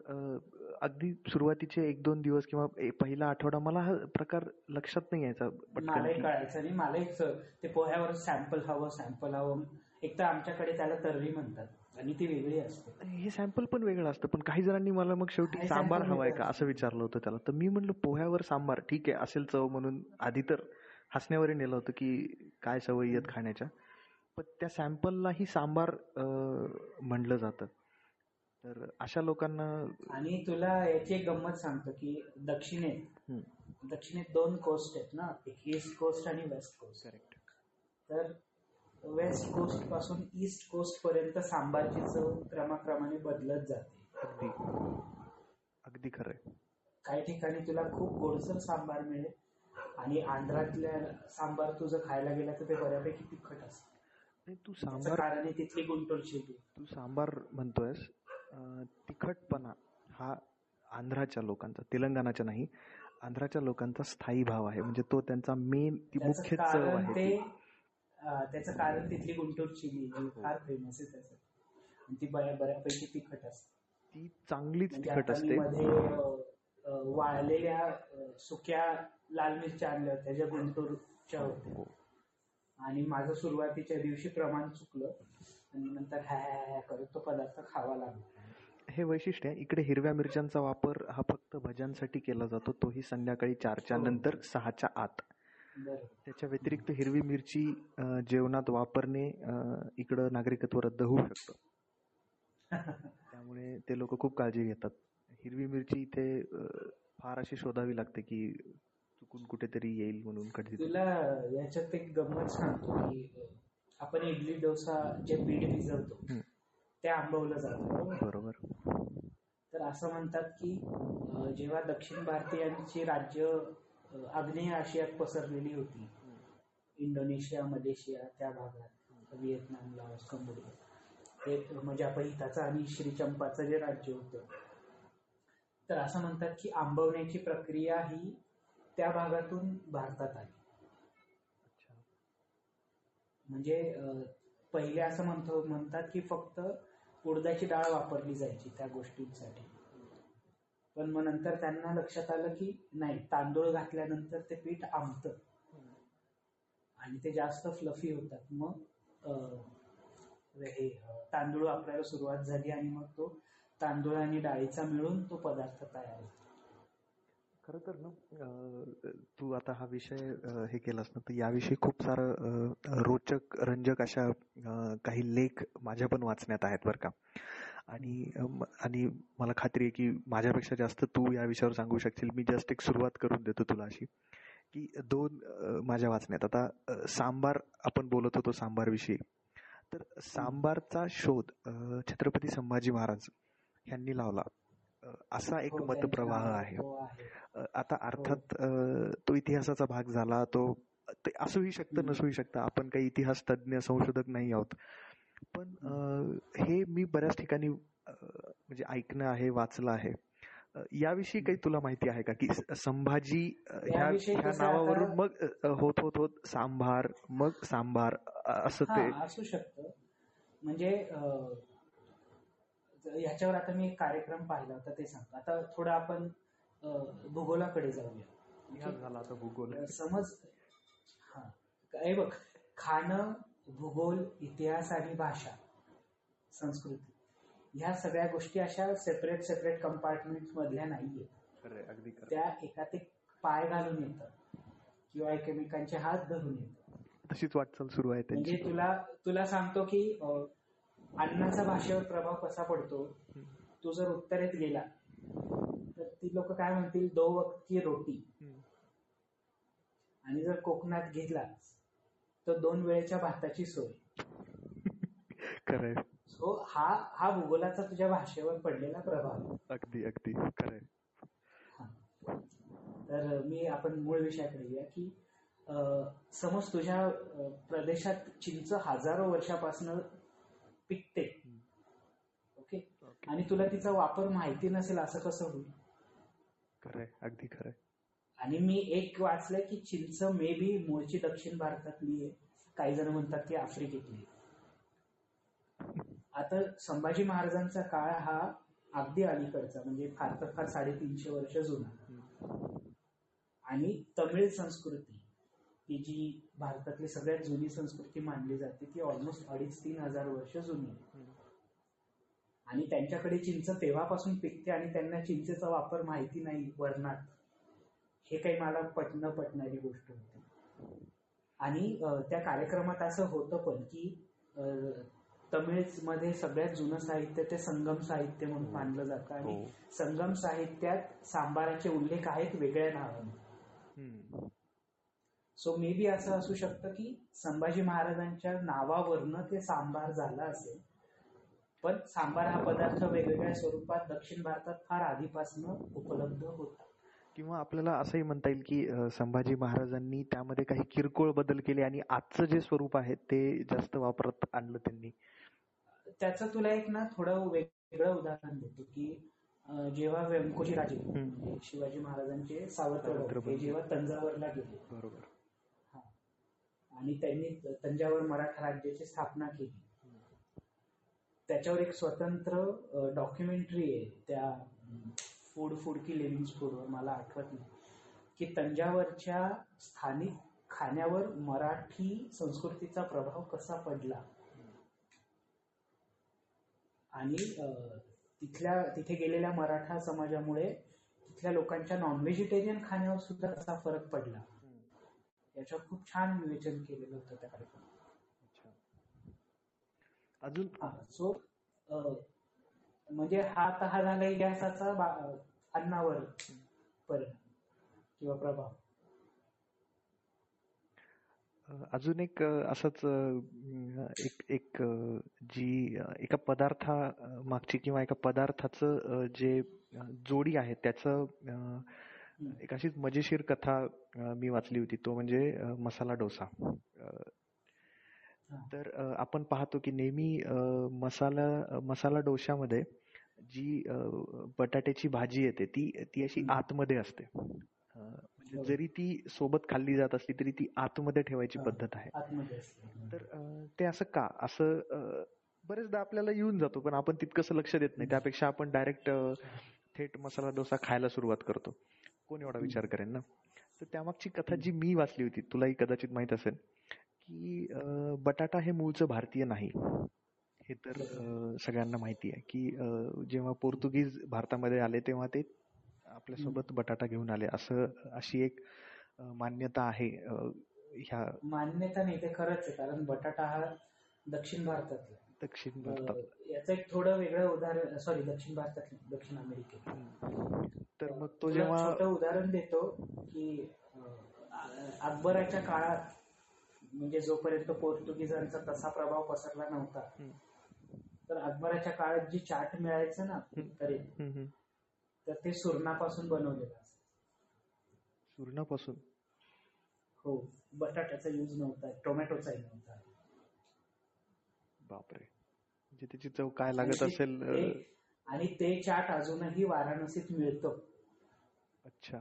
अगदी सुरुवातीचे एक दोन दिवस किंवा पहिला आठवडा मला हा प्रकार लक्षात नाही यायचा मलाही कळायचं आणि मलाही ते पोह्यावर सॅम्पल हवं सॅम्पल हवं. एक तर आमच्याकडे त्याला तर्री म्हणतात. आणि ती वेगळी असते. हे सॅम्पल पण वेगळं असतं पण काही जणांनी मला मग शेवटी सांबार हवाय का असं विचारलं होतं त्याला. तर मी म्हणलं पोह्यावर सांबार ठीक आहे असेल चव म्हणून. आधी तर हसण्यावरही नेलं होतं की काय सवयी आहेत खाण्याच्या. पण त्या सॅम्पललाही सांबार म्हणलं जातं. तर अशा लोकांना आणि तुला याची एक गंमत सांगतो की दक्षिणेत दक्षिणेत दोन कोस्ट आहेत ना एक ईस्ट कोस्ट आणि वेस्ट कोस्ट करेक्ट तर वेस्ट कोस्टपासून ईस्ट कोस्ट पर्यंत सांबारची चव क्रमाक्रमाने बदलत जाते. अगदी. अगदी खरंय. काही ठिकाणी तुला खूप गोडसर सांबार मिळेल आणि आंध्रातल्या सांबार तुझं खायला गेलं तर ते बऱ्यापैकी तिखट असतं. तू सांबार कारण तिथली गुंटूर शिरली तू सांबार म्हणतोयस तिखटपणा हा आंध्राच्या लोकांचा तेलंगणाच्या नाही आंध्राच्या लोकांचा स्थायी भाव आहे. म्हणजे तो त्यांचा मेन ती मुख्य चव आहे त्याचं कारण तिथली गुंटूर चिली ही फार फेमस आहे त्याचं. आणि ती बऱ्या बऱ्यापैकी तिखट असते. ती चांगलीच म्हणजे तिखट असते. मध्ये वाळलेल्या सुक्या लाल मिरच्या आणल्या होत्या ज्या गुंटूरच्या होत्या. हो. आणि माझं सुरुवातीच्या दिवशी प्रमाण चुकलं. आणि नंतर हॅ हॅ हॅ करत तो पदार्थ खावा लागला. हे वैशिष्ट्य आहे इकडे हिरव्या मिरच्यांचा वापर हा फक्त भज्यांसाठी केला जातो तोही संध्याकाळी चारच्या हो. नंतर सहाच्या आत. त्याच्या व्यतिरिक्त हिरवी मिरची जेवणात वापरणे इकडं नागरिकत्व रद्द होऊ शकतं. त्यामुळे ते लोक खूप काळजी घेतात. हिरवी मिरची इथे फार अशी शोधावी लागते की चुकून कुठेतरी येईल म्हणून कधी तुला याच्यात एक गंमत सांगतो की आपण इडली डोसा जे पीठ भिजवतो. ते आंबवलं जातं बरोबर? तर असं म्हणतात की जेव्हा दक्षिण भारतीयांची राज्य आग्नेय आशियात पसरलेली होती. इंडोनेशिया मलेशिया त्या भागात व्हिएतनाम लाओस कंबोडिया. ते म्हणजे आपण हिताचं आणि श्रीचंपाचं जे राज्य होतं. तर असं म्हणतात की आंबवण्याची प्रक्रिया ही त्या भागातून भारतात आली. म्हणजे पहिले असं म्हणतो म्हणतात की फक्त उडदाची डाळ वापरली जायची त्या गोष्टींसाठी. पण मग नंतर त्यांना लक्षात आलं की नाही तांदूळ घातल्यानंतर ते पीठ आंबतं. आणि ते जास्त फ्लफी होतात. मग हे तांदूळ वापरायला सुरुवात झाली आणि मग तो तांदूळ आणि डाळीचा मिळून तो पदार्थ तयार होतो. खर तर ना तू आता हा विषय हे केलास ना तर याविषयी खूप सारं रोचक रंजक अशा काही लेख माझ्या पण वाचण्यात आहेत बरं का. आणि आणि मला खात्री आहे की माझ्यापेक्षा जास्त तू या विषयावर सांगू शकशील. मी जस्ट एक सुरुवात करून देतो तुला अशी की दोन माझ्या वाचण्यात. आता सांबार आपण बोलत होतो सांबार विषयी तर सांबारचा शोध छत्रपती संभाजी महाराज यांनी लावला. असा एक हो, मतप्रवाह नावावर आहे. आता अर्थात अ, तो इतिहासाचा भाग झाला. तो ते असूही शकतं. नसूही शकतं. आपण काही इतिहास तज्ज्ञ संशोधक नाही आहोत. पण हे मी बऱ्याच ठिकाणी म्हणजे ऐकणं आहे वाचलं आहे. याविषयी काही तुला माहिती आहे का? की संभाजी ह्या ह्या नावावरून मग होत होत होत सांभार मग सांबार अ, असं ते असू शकतं. म्हणजे ह्याच्यावर आता मी एक कार्यक्रम पाहिला होता ते सांगतो. आता थोडं आपण भूगोलाकडे जाऊया. झाला आता भूगोल. समज हा हे बघ खाणं भूगोल इतिहास आणि भाषा संस्कृती. ह्या सगळ्या गोष्टी अशा सेपरेट सेपरेट कंपार्टमेंट मधल्या नाहीये त्या एकात एक पाय घालून येतात किंवा एकमेकांचे हात धरून येतात तशीच वाटचाल सुरू आहे म्हणजे तुला तुला सांगतो की अन्नाचा भाषेवर प्रभाव कसा पडतो? तू जर उत्तरेत गेला तर ती लोक काय म्हणतील? दो वक्तची रोटी. आणि जर कोकणात घेतला तर दोन वेळेच्या भाताची सोय. खरंय. सो हा हा भूगोलाचा तुझ्या भाषेवर पडलेला प्रभाव आहे. अगदी अगदी. खरंय. तर मी आपण मूळ विषयाकडे येऊया की अं, समज तुझ्या प्रदेशात चिंच हजारो वर्षापासून पिकते. ओके? ओके. आणि तुला तिचा वापर माहिती नसेल असं कसं होईल? खरंय. अगदी खरंय. आणि मी एक वाचलंय की चिंच मे बी मूळची दक्षिण भारतातली आहे काही जण म्हणतात की आफ्रिकेतली आता संभाजी महाराजांचा काळ हा अगदी अलीकडचा म्हणजे फार तर फार साडेतीनशे वर्ष जुना. आणि तमिळ संस्कृती ही जी भारतातली सगळ्यात जुनी संस्कृती मानली जाते ती ऑलमोस्ट अडीच तीन हजार वर्ष जुनी आहे. आणि त्यांच्याकडे चिंच तेव्हापासून पिकते आणि त्यांना चिंचेचा वापर माहिती नाही वरणात. हे काही मला पटणं पटणारी गोष्ट होती. आणि त्या कार्यक्रमात असं होतं पण की तमिळमध्ये सगळ्यात जुनं साहित्य ते संगम साहित्य म्हणून मानलं जातं. आणि हो. संगम साहित्यात सांबाराचे उल्लेख आहेत वेगळ्या नावाने. सो मे बी असं असू शकतं की संभाजी महाराजांच्या नावावरनं ते सांबार झाला असेल. पण सांबार हा पदार्थ वेगवेगळ्या स्वरूपात दक्षिण भारतात फार आधीपासून उपलब्ध होता. किंवा आपल्याला असंही म्हणता येईल की संभाजी महाराजांनी त्यामध्ये काही किरकोळ बदल केले आणि आजचं जे स्वरूप आहे ते जास्त वापरात आणलं त्यांनी? त्याचं तुला एक ना थोडं वेगळं उदाहरण देतो की जेव्हा व्यंकोजी राजे शिवाजी महाराजांचे सावत्र हे. जेव्हा तंजावरला गेले. बरोबर. आणि त्यांनी तंजावर मराठा राज्याची स्थापना केली. त्याच्यावर एक स्वतंत्र डॉक्युमेंटरी आहे त्या फूड फूड की लिव्हिंग फूडवर मला आठवत नाही. की तंजावरच्या स्थानिक खाण्यावर मराठी संस्कृतीचा प्रभाव कसा पडला? आणि तिथल्या तिथे गेलेल्या मराठा समाजामुळे तिथल्या लोकांच्या नॉन व्हेजिटेरियन खाण्यावर सुद्धा कसा फरक पडला? याच्यावर खूप छान विवेचन केलेलं होतं त्या कार्यक्रमात. अजून? सो म्हणजे हा तर हा झाला इतिहासाचा अन्नावर परिणाम किंवा प्रभाव. अजून एक असंच एक एक जी एका पदार्था मागची किंवा एका पदार्थाचं जे जोडी आहे त्याचं एक अशीच मजेशीर कथा मी वाचली होती. तो म्हणजे मसाला डोसा. तर आपण पाहतो की नेहमी मसाला मसाला डोशामध्ये जी बटाट्याची भाजी येते ती ती अशी. आतमध्ये असते. म्हणजे. जरी ती सोबत खाल्ली जात असली तरी ती आतमध्ये ठेवायची. पद्धत आहे. तर ते असं का? असं बरेचदा आपल्याला येऊन जातो पण आपण तितकंसं लक्ष देत नाही. त्यापेक्षा आपण डायरेक्ट थेट मसाला डोसा खायला सुरुवात करतो. कोण एवढा विचार करेन ना? तर त्यामागची कथा जी मी वाचली होती तुलाही कदाचित माहीत असेल. की बटाटा हे मूळचं भारतीय नाही. हे तर सगळ्यांना माहिती आहे की जेव्हा पोर्तुगीज भारतामध्ये आले तेव्हा ते आपल्यासोबत बटाटा घेऊन आले. असं अशी एक मान्यता आहे ह्या मान्यता नाही ते खरंच आहे. कारण बटाटा हा दक्षिण भारतातला. दक्षिण भारतात. याचं एक थोडं वेगळं उदाहरण सॉरी दक्षिण भारतात दक्षिण अमेरिकेत. तर मग तो जेव्हा उदाहरण देतो की अकबराच्या काळात म्हणजे जोपर्यंत पोर्तुगीजांचा तसा प्रभाव पसरला नव्हता. तर अकबराच्या काळात जी चाट मिळायचं ना तरी. तर ते सुरणापासून बनवलेलं असायचं सुरणापासून? हो बटाट्याचा यूज नव्हता टोमॅटोचाही नव्हता. बापरे. म्हणजे त्याची चव काय लागत असेल आणि ते चाट अजूनही वाराणसीत मिळतं. अच्छा.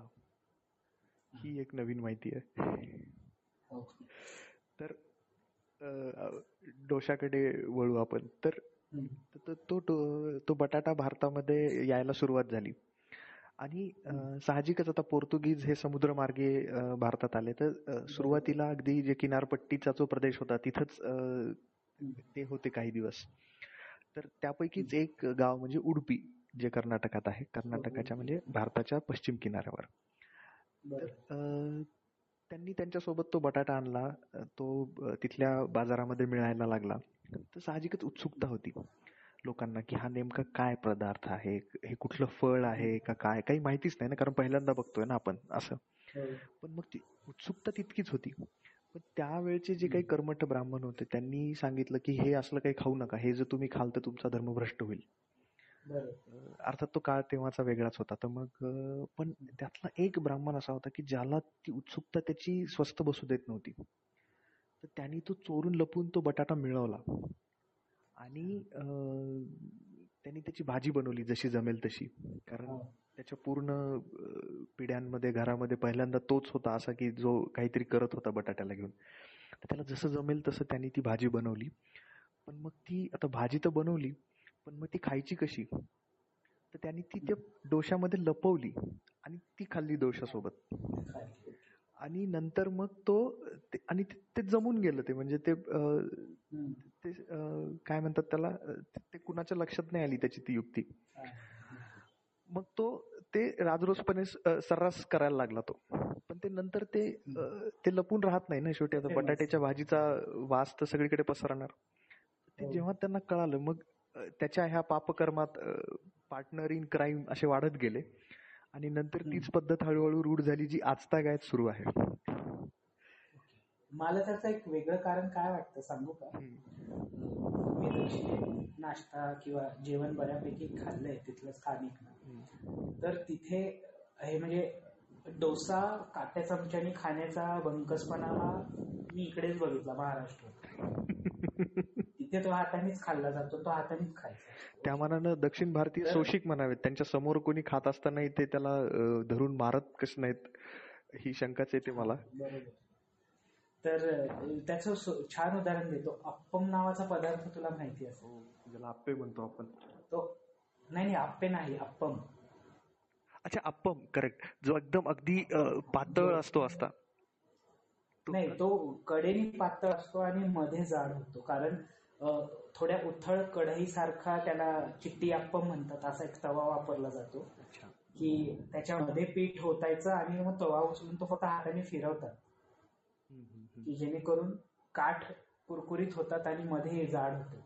ही एक नवीन माहिती आहे. हो. तर डोशाकडे वळू आपण. तर हम्म. त- तो तो बटाटा भारतामध्ये यायला सुरुवात झाली. आणि साहजिकच आता पोर्तुगीज हे समुद्रमार्गे भारतात आले. तर सुरुवातीला अगदी जे किनारपट्टीचा जो प्रदेश होता तिथंच ते होते काही दिवस. तर त्यापैकीच एक गाव म्हणजे उडुपी जे कर्नाटकात आहे. कर्नाटकाच्या म्हणजे भारताच्या पश्चिम किनाऱ्यावर. बरं. त्यांनी त्यांच्यासोबत तो बटाटा आणला तो तिथल्या बाजारामध्ये मिळायला लागला. तर साहजिकच उत्सुकता होती लोकांना की हा नेमका काय पदार्थ आहे? हे कुठलं फळ आहे का काय? काही माहितीच नाही ना कारण पहिल्यांदा बघतोय ना आपण असं. हो. पण मग ती उत्सुकता तितकीच होती. पण त्यावेळचे जे काही कर्मठ ब्राह्मण होते त्यांनी सांगितलं की हे असलं काही खाऊ नका. हे जर तुम्ही खाल तर तुमचा धर्म भ्रष्ट होईल. अर्थात तो काळ तेव्हाचा वेगळाच होता. तर मग पण त्यातला एक ब्राह्मण असा होता की ज्याला ती उत्सुकता त्याची स्वस्त बसू देत नव्हती. तर त्यांनी तो चोरून लपून तो बटाटा मिळवला. आणि त्यांनी त्याची भाजी बनवली जशी जमेल तशी. कारण हो. त्याच्या पूर्ण पिढ्यांमध्ये घरामध्ये पहिल्यांदा तोच होता असा की जो काहीतरी करत होता बटाट्याला घेऊन. तर त्याला जसं जमेल तसं त्यांनी ती भाजी बनवली. पण मग ती आता भाजी तर बनवली पण मग ती खायची कशी? तर त्यांनी ती त्या डोशामध्ये लपवली आणि ती खाल्ली डोशासोबत. आणि नंतर मग तो आणि ते- जमून गेलं ते. म्हणजे ते काय म्हणतात त्याला? ते कुणाच्या लक्षात नाही आली त्याची ती युक्ती. मग तो ते राजरोसपणे सर्रास करायला लागला तो. पण ते नंतर ते ते लपून राहत नाही ना शेवटी. आता. बटाट्याच्या भाजीचा वास तर सगळीकडे पसरणार. ते हो. जेव्हा त्यांना कळालं मग त्याच्या ह्या पापकर्मात पार्टनर इन क्राईम असे वाढत गेले. आणि नंतर तीच पद्धत हळूहळू रूढ झाली जी आजतागायत सुरू आहे. मला त्याचं एक वेगळं कारण काय वाटतं सांगू का. मी नाश्ता किंवा जेवण बऱ्यापैकी खाल्लंय तिथलं स्थानिक. तर तिथे हे म्हणजे डोसा काट्या चमच्याने खाण्याचा बंकसपणा मी इकडेच बघितला महाराष्ट्रात. [LAUGHS] तिथे तो हातानेच खाल्ला जातो तो हातानेच खायचा. त्या मानानं दक्षिण भारतीय शोषिक म्हणावेत. त्यांच्यासमोर कोणी खात असतानाही ते त्याला धरून मारत कसं नाहीत ही शंकाच येते मला. तर त्याचं सु- छान उदाहरण देतो. अप्पम नावाचा पदार्थ तुला माहिती असेल. ज्याला आप्पे म्हणतो आपण. तो नाही नाही आप्पे नाही अप्पम. अच्छा अप्पम करेक्ट जो एकदम अगदी पातळ असतो असता. नाही तो कडेने पातळ असतो आणि मध्ये जाड होतो. कारण थोड्या उथळ कढईसारखा त्याला चिट्टी अप्पम म्हणतात असा एक तवा वापरला जातो. की त्याच्यामध्ये पीठ होतायचं आणि मग तवा उचलून तो फक्त हाताने फिरवतात. की जेणेकरून काठ कुरकुरीत होतात आणि मध्ये जाड होतं.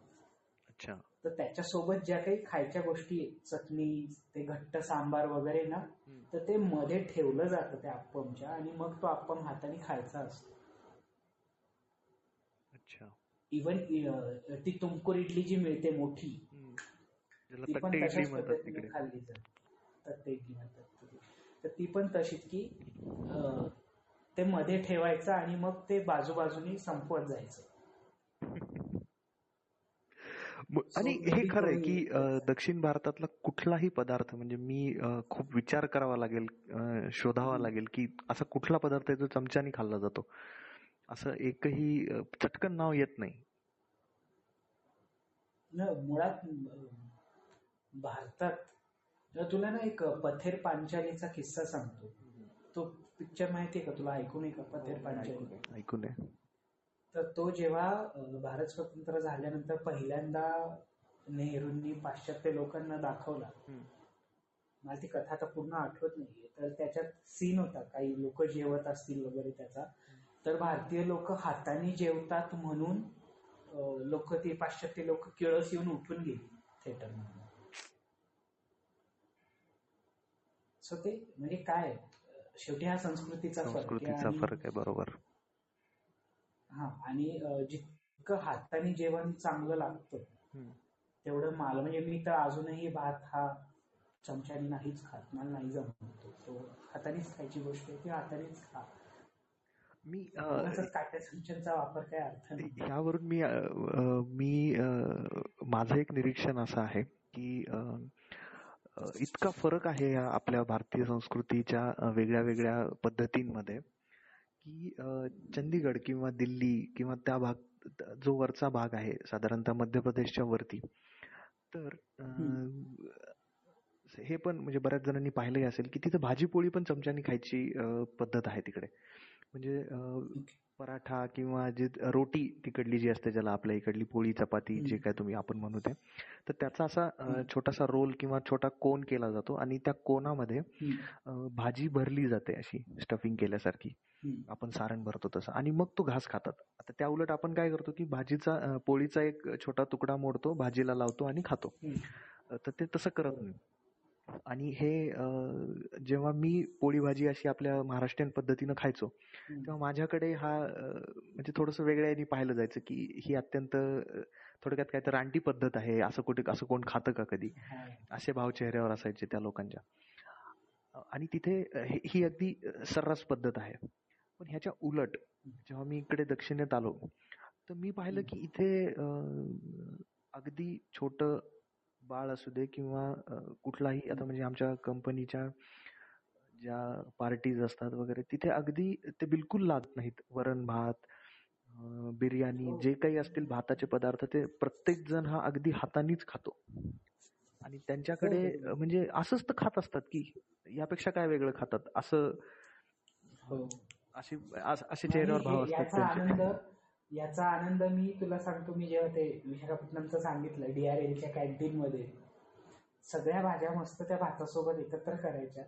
अच्छा. तर त्याच्यासोबत ज्या काही खायच्या गोष्टी चटणी ते घट्ट सांबार वगैरे ना. तर ते मध्ये ठेवलं जातं त्या अप्पमच्या आणि मग तो अप्पम हाताने खायचा असतो. अच्छा. इवन ती तुमकुर इडली जी मिळते मोठी ती पण तशाच पद्धतीने खाल्ली जाते. तट्टे इडली म्हणतात. तर ती पण तशीच की ते मध्ये ठेवायचं आणि मग ते बाजूबाजूनी संपवत जायचं. [LAUGHS] आणि हे खरं आहे की दक्षिण भारतातला कुठलाही पदार्थ म्हणजे मी खूप विचार करावा लागेल शोधावा लागेल की असा कुठला पदार्थ आहे जो चमच्याने खाल्ला जातो? असं एकही चटकन नाव येत नाही. न मुळात भारतात तुला ना एक पथेर पांचालीचा किस्सा सांगतो. तो पिक्चर माहितीये का तुला? ऐकून आहे का? पथेर पांचाली ऐकून आहे. तर तो जेव्हा भारत स्वतंत्र झाल्यानंतर पहिल्यांदा नेहरूंनी पाश्चात्य लोकांना दाखवला. मला ती कथा आता पूर्ण आठवत नाहीये. तर त्याच्यात सीन होता. काही लोक जेवत असतील वगैरे त्याचा. तर भारतीय लोक हाताने जेवतात म्हणून लोक ते पाश्चात्य लोक किळस येऊन उठून गेली थिएटर मधून. सो ते म्हणजे काय? शेवटी हा संस्कृतीचा फरक आहे संस्कृतीचा आणि- फरक आहे बरोबर. हा आणि जितकं हाताने जेवण चांगलं लागतं. तेवढं मला म्हणजे मी तर अजूनही भात हा चमच्याने नाहीच खात मला नाही जमतो तो. हातानेच खायची गोष्ट आहे ती हातानेच खा. मी वापर काय अर्थ ह्यावरून मी मी माझं एक निरीक्षण असं आहे की इतका फरक आहे या आपल्या भारतीय संस्कृतीच्या वेगळ्या वेगळ्या पद्धतींमध्ये की चंदीगड किंवा दिल्ली किंवा त्या भाग जो वरचा भाग आहे साधारणतः मध्य प्रदेशच्या वरती तर हे पण म्हणजे बऱ्याच जणांनी पाहिलंही असेल की तिथं भाजी पोळी पण चमच्यानी खायची पद्धत आहे तिकडे. म्हणजे पराठा किंवा जे रोटी तिकडली जी असते ज्याला आपल्या इकडली पोळी चपाती जे. काय तुम्ही आपण म्हणू ते तर त्याचा असा अं. छोटासा रोल किंवा छोटा कोन केला जातो आणि त्या कोनामध्ये अं, भाजी भरली जाते अशी स्टफिंग केल्यासारखी. आपण सारण भरतो तसं आणि मग तो घास खातात. आता त्या उलट आपण काय करतो की भाजीचा अं, पोळीचा एक छोटा तुकडा मोडतो भाजीला लावतो आणि खातो. अं, तर ते तसं करत नाही. आणि हे जेव्हा मी पोळी भाजी अशी आपल्या महाराष्ट्रीयन पद्धतीनं खायचो. तेव्हा माझ्याकडे हा म्हणजे थोडंसं वेगळ्या याने पाहिलं जायचं की ही अत्यंत थोडक्यात काय तर रानटी पद्धत आहे असं कुठे असं कोण खातं का कधी. असे भाव चेहऱ्यावर असायचे त्या लोकांच्या आणि तिथे ही अगदी सर्रास पद्धत आहे पण ह्याच्या उलट जेव्हा मी इकडे दक्षिणेत आलो तर मी पाहिलं की इथे अगदी छोट बाळ असू दे किंवा कुठलाही आता म्हणजे आमच्या कंपनीच्या ज्या पार्टीज असतात वगैरे तिथे अगदी ते बिलकुल लागत नाहीत वरण भात बिर्याणी हो. जे काही असतील भाताचे पदार्थ ते प्रत्येक जण हा अगदी हातानेच खातो आणि त्यांच्याकडे हो. अं, म्हणजे असंच तर खात असतात की यापेक्षा काय वेगळं खातात असं हो. असे अस- चेहऱ्यावर भाव हे- असतात याचा आनंद मी तुला सांगतो. मी जेव्हा ते विशाखापट्टणमचं सांगितलं डीआरएलच्या कॅन्टीन मध्ये सगळ्या भाज्या मस्त त्या भातासोबत एकत्र करायच्या.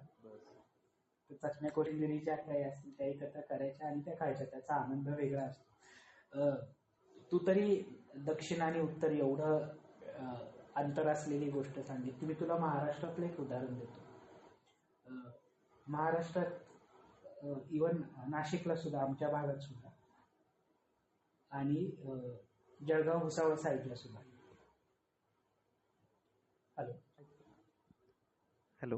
चटण्या कोथिंबिरीच्या काही असतील त्या एकत्र करायच्या आणि त्या खायच्या. त्याचा आनंद वेगळा असतो. तू तरी दक्षिण आणि उत्तर एवढं अंतर असलेली गोष्ट सांगितली. मी तुला महाराष्ट्रातलं एक उदाहरण देतो. महाराष्ट्रात इवन नाशिकला सुद्धा आमच्या भागात सुद्धा आणि जळगाव भुसावळ साईडला सुद्धा. हॅलो. हॅलो.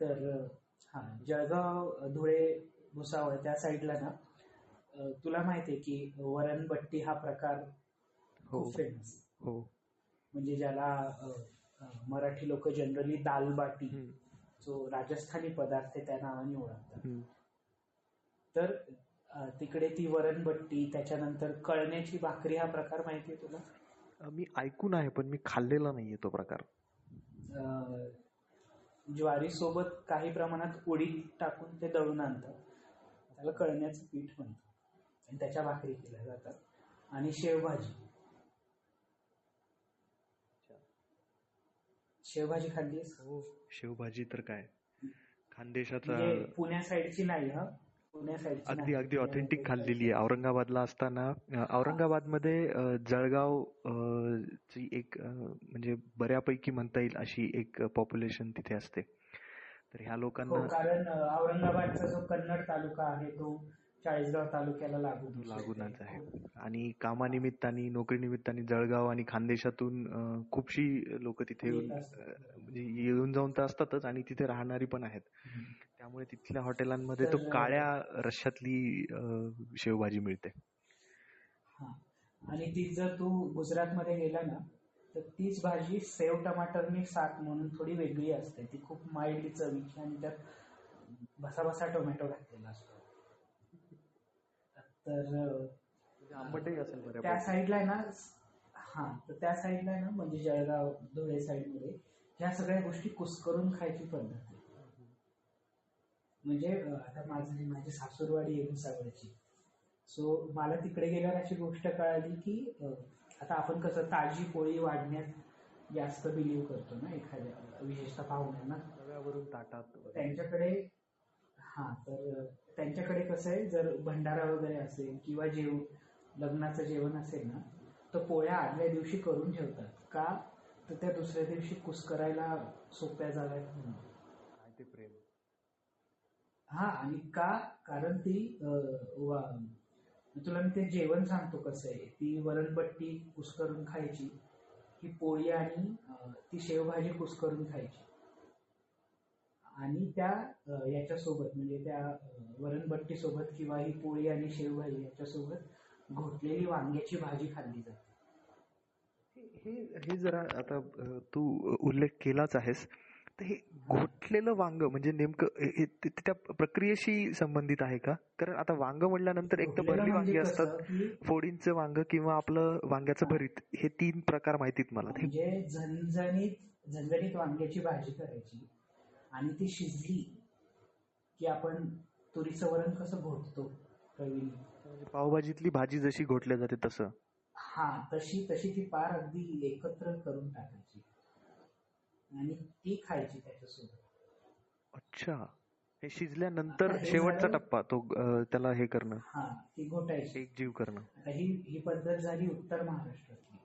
तर हा जळगाव धुळे भुसावळ त्या साईडला ना तुला माहिती आहे की वरणबट्टी हा प्रकार हो. खूप फेमस हो. म्हणजे ज्याला मराठी लोक जनरली दालबाटी हम्म, जो राजस्थानी पदार्थ आहे त्या नावाने ओळखतात. तर तिकडे ती वरणबट्टी त्याच्यानंतर कळण्याची भाकरी हा प्रकार माहिती आहे तुला? मी ऐकून आहे पण मी खाल्लेला नाहीये तो प्रकार. अं, ज्वारीसोबत काही प्रमाणात उडीद टाकून ते दळून आणतात. त्याला कळण्याचं पीठ म्हणतात. आणि त्याच्या भाकरी केल्या जातात. आणि शेवभाजी. शेवभाजी खाल्लीस? हो शेवभाजी तर काय? खानदेशाचा म्हणजे पुण्या साईडची नाही हा? अगदी. अगदी ऑथेंटिक खाल्लेली आहे. औरंगाबादला असताना औरंगाबादमध्ये जळगाव ची एक म्हणजे बऱ्यापैकी म्हणता येईल अशी एक पॉप्युलेशन तिथे असते. तर ह्या हो लोकांना कारण अं, औरंगाबादचा जो कन्नड तालुका आहे तो चाळीसगाव तालुक्याला लागून लागूनच आहे. आणि कामानिमित्ताने नोकरीनिमित्ताने जळगाव आणि खानदेशातून खूपशी लोक तिथे येऊन म्हणजे येऊन जाऊन तर असतातच आणि तिथे राहणारी पण आहेत. त्यामुळे तिथल्या हॉटेलांमध्ये तो काळ्या रश्श्यातली शेवभाजी मिळते. हा. आणि ती जर तू गुजरातमध्ये गेला ना तर तीच भाजी सेव टमाटरनी साक म्हणून थोडी वेगळी असते. ती खूप माइल्ड चवीची आणि त्यात भसा भसा टोमॅटो घातलेला असतो. तर अं, आंबटही असेल त्या साईडला आहे ना हा तर त्या साईडला आहे ना म्हणजे जळगाव धुळे साईडमध्ये ह्या सगळ्या गोष्टी कुस्करून खायची पद्धत. म्हणजे आता माझी माझी सासूरवाडी भुसावळची. सो मला तिकडे गेल्यावर अशी गोष्ट कळाली की आता आपण कसं ताजी पोळी वाढण्यात जास्त बिलीव्ह करतो ना एखाद्या विशेषतः पाहुण्यांना. तव्यावरून ताटात. त्यांच्याकडे हा तर त्यांच्याकडे कसं आहे जर भंडारा वगैरे असेल किंवा जेव लग्नाचं जेवण असेल ना तर पोळ्या आदल्या दिवशी करून ठेवतात. का? तर त्या दुसऱ्या दिवशी कुस्करायला सोप्या जाव्यात म्हणून. हा आणि का? कारण ती तुला मी ते जेवण सांगतो कसं आहे. ती वरणपट्टी कुसकरून खायची ही पोळी आणि ती शेवभाजी कुसकरून खायची. आणि त्या याच्यासोबत म्हणजे त्या वरणबट्टी सोबत किंवा ही पोळी आणि शेवभाजी याच्यासोबत घोटलेली वांग्याची भाजी खाल्ली जाते. हे हे जरा आता तू उल्लेख केलाच आहेस. तर हे घोटलेलं वांग म्हणजे नेमकं हे- ते- त्या प्रक्रियेशी संबंधित आहे का? कारण आता वांग म्हटल्यानंतर एक तर भरली म्हणजे वांगी असतात फोडींचं वांग किंवा आपलं वांग्याचं भरीत हे तीन प्रकार माहितीत मला. म्हणजे झणझणीत झणझणीत वांग्याची भाजी करायची आणि ती शिजली की आपण तुरीचं वरण कसं घोटतो म्हणजे पावभाजीतली भाजी जशी घोटल्या जाते तसं. हा तशी तशी ती पार अगदी एकत्र करून टाकायची. आणि ती खायची त्याच्यासोबत. अच्छा. हे शिजल्यानंतर शेवटचा टप्पा तो त्याला हे करणं. हा ती घोटायची. एक जीव करणं. आता ही ही पद्धत झाली उत्तर महाराष्ट्रातली.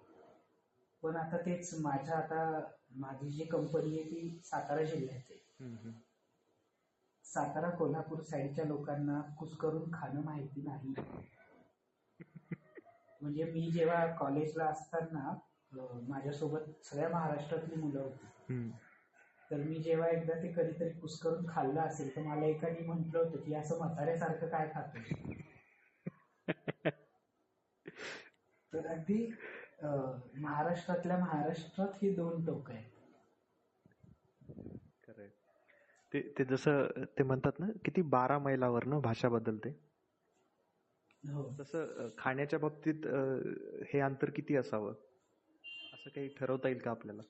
पण आता तेच माझ्या आता माझी जी कंपनी आहे ती सातारा जिल्ह्यात आहे. सातारा कोल्हापूर साईडच्या लोकांना कुस्करून खाणं माहिती नाही. [LAUGHS] म्हणजे मी जेव्हा कॉलेजला असताना माझ्यासोबत सगळ्या महाराष्ट्रातली मुलं होती. तर मी जेव्हा एकदा ते कधीतरी कुस्करून खाल्लं असेल तर मला एकाने म्हटलं होतं की असं म्हाताऱ्यासारखं काय खातो? [LAUGHS] तर अगदी महाराष्ट्रातल्या महाराष्ट्रात ही दोन टोक आहेत. ते ते जसं ते म्हणतात ना किती बारा मैलावर ना भाषा बदलते. हो. तसं खाण्याच्या बाबतीत हे अंतर किती असावं? असं काही ठरवता येईल का आपल्याला?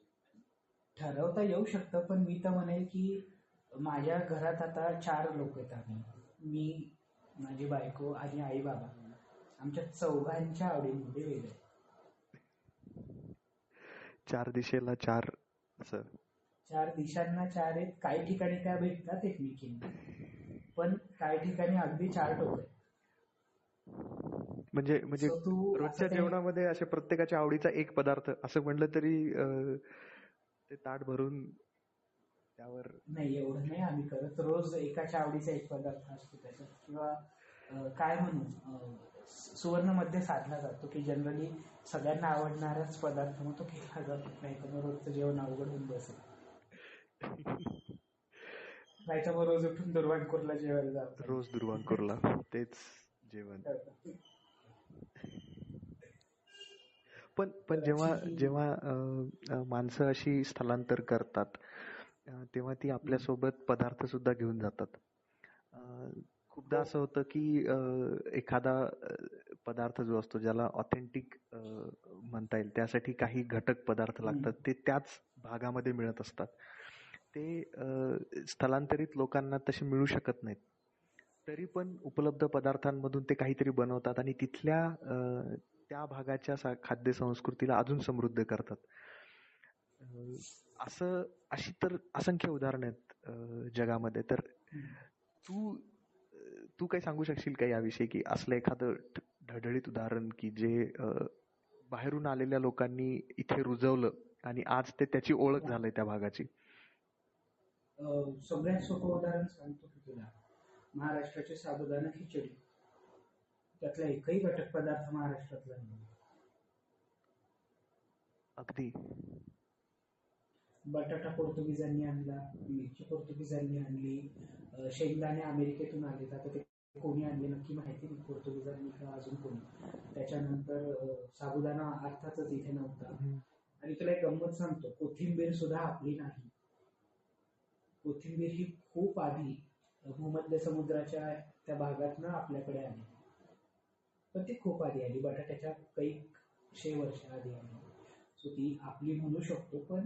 ठरवता येऊ शकतं पण मी तर म्हणेल की माझ्या घरात आता चार लोक आहेत आम्ही. मी माझी बायको आणि आई बाबा आमच्या चौघांच्या आवडीमध्ये वेगळं. चार दिशेला चार असं चार दिशांना चार आहेत. काही ठिकाणी त्या भेटतात एकमेकींना. पण काही ठिकाणी अगदी चार टोक आहेत. म्हणजे म्हणजे So तू असं रोजच्या काही- जेवणामध्ये असे प्रत्येकाच्या आवडीचा एक पदार्थ असं म्हणलं तरी अं, ते ताट भरून त्यावर नाही एवढं नाही आम्ही करत. रोज एकाच्या आवडीचा एक पदार्थ असतो त्याच्यात. किंवा काय म्हणू अं, सुवर्णमध्ये साधला जातो की जनरली सगळ्यांना आवडणाराच पदार्थ मग तो केला जातो. नाही तर मग रोजचं जेवण अवघड होऊन बसेल. नाही तर मग रोज उठून दुर्वांकूरला जेवायला जातो. रोज दुर्वांकूरला. तेच जेवण. पण पण जेव्हा जेव्हा माणसं अशी स्थलांतर करतात तेव्हा ती आपल्यासोबत पदार्थ सुद्धा घेऊन जातात. खूपदा असं होतं की एखादा पदार्थ जो असतो ज्याला ऑथेंटिक म्हणता येईल त्यासाठी काही घटक पदार्थ लागतात ते त्याच भागामध्ये मिळत असतात. ते स्थलांतरित लोकांना तसे मिळू शकत नाहीत. तरी पण उपलब्ध पदार्थांमधून ते काहीतरी बनवतात आणि तिथल्या त्या भागाच्या सा- खाद्य संस्कृतीला अजून समृद्ध करतात. असं अशी तर असंख्य उदाहरणं आहेत जगामध्ये. तर तू तू काही सांगू शकशील का याविषयी की असलं एखादं ढळढळीत उदाहरण की जे बाहेरून आलेल्या लोकांनी इथे रुजवलं आणि आज ते त्याची ओळख झालंय त्या भागाची? सगळ्यात सोपं उदाहरण सांगतो की तुला. महाराष्ट्राची साबुदाणा खिचडी. त्यातला एकही घटक पदार्थ महाराष्ट्रातला नाही. अगदी. बटाटा पोर्तुगीजांनी आणला मिरची पोर्तुगीजांनी आणली शेंगदाणे अमेरिकेतून आले आता ते कोणी आणले नक्की माहिती नाही. पोर्तुगीजांनी का अजून कोणी? त्याच्यानंतर साबुदाणा अर्थातच इथे नव्हता. आणि तुला एक गंमत सांगतो. कोथिंबीर सुद्धा आपली नाही. कोथिंबीर ही खूप आधी भूमध्य समुद्राच्या त्या भागातनं आपल्याकडे आली. पण ती खूप आधी आली. बटाट्याच्या शे वर्ष आधी आली. सो ती आपली म्हणू शकतो पण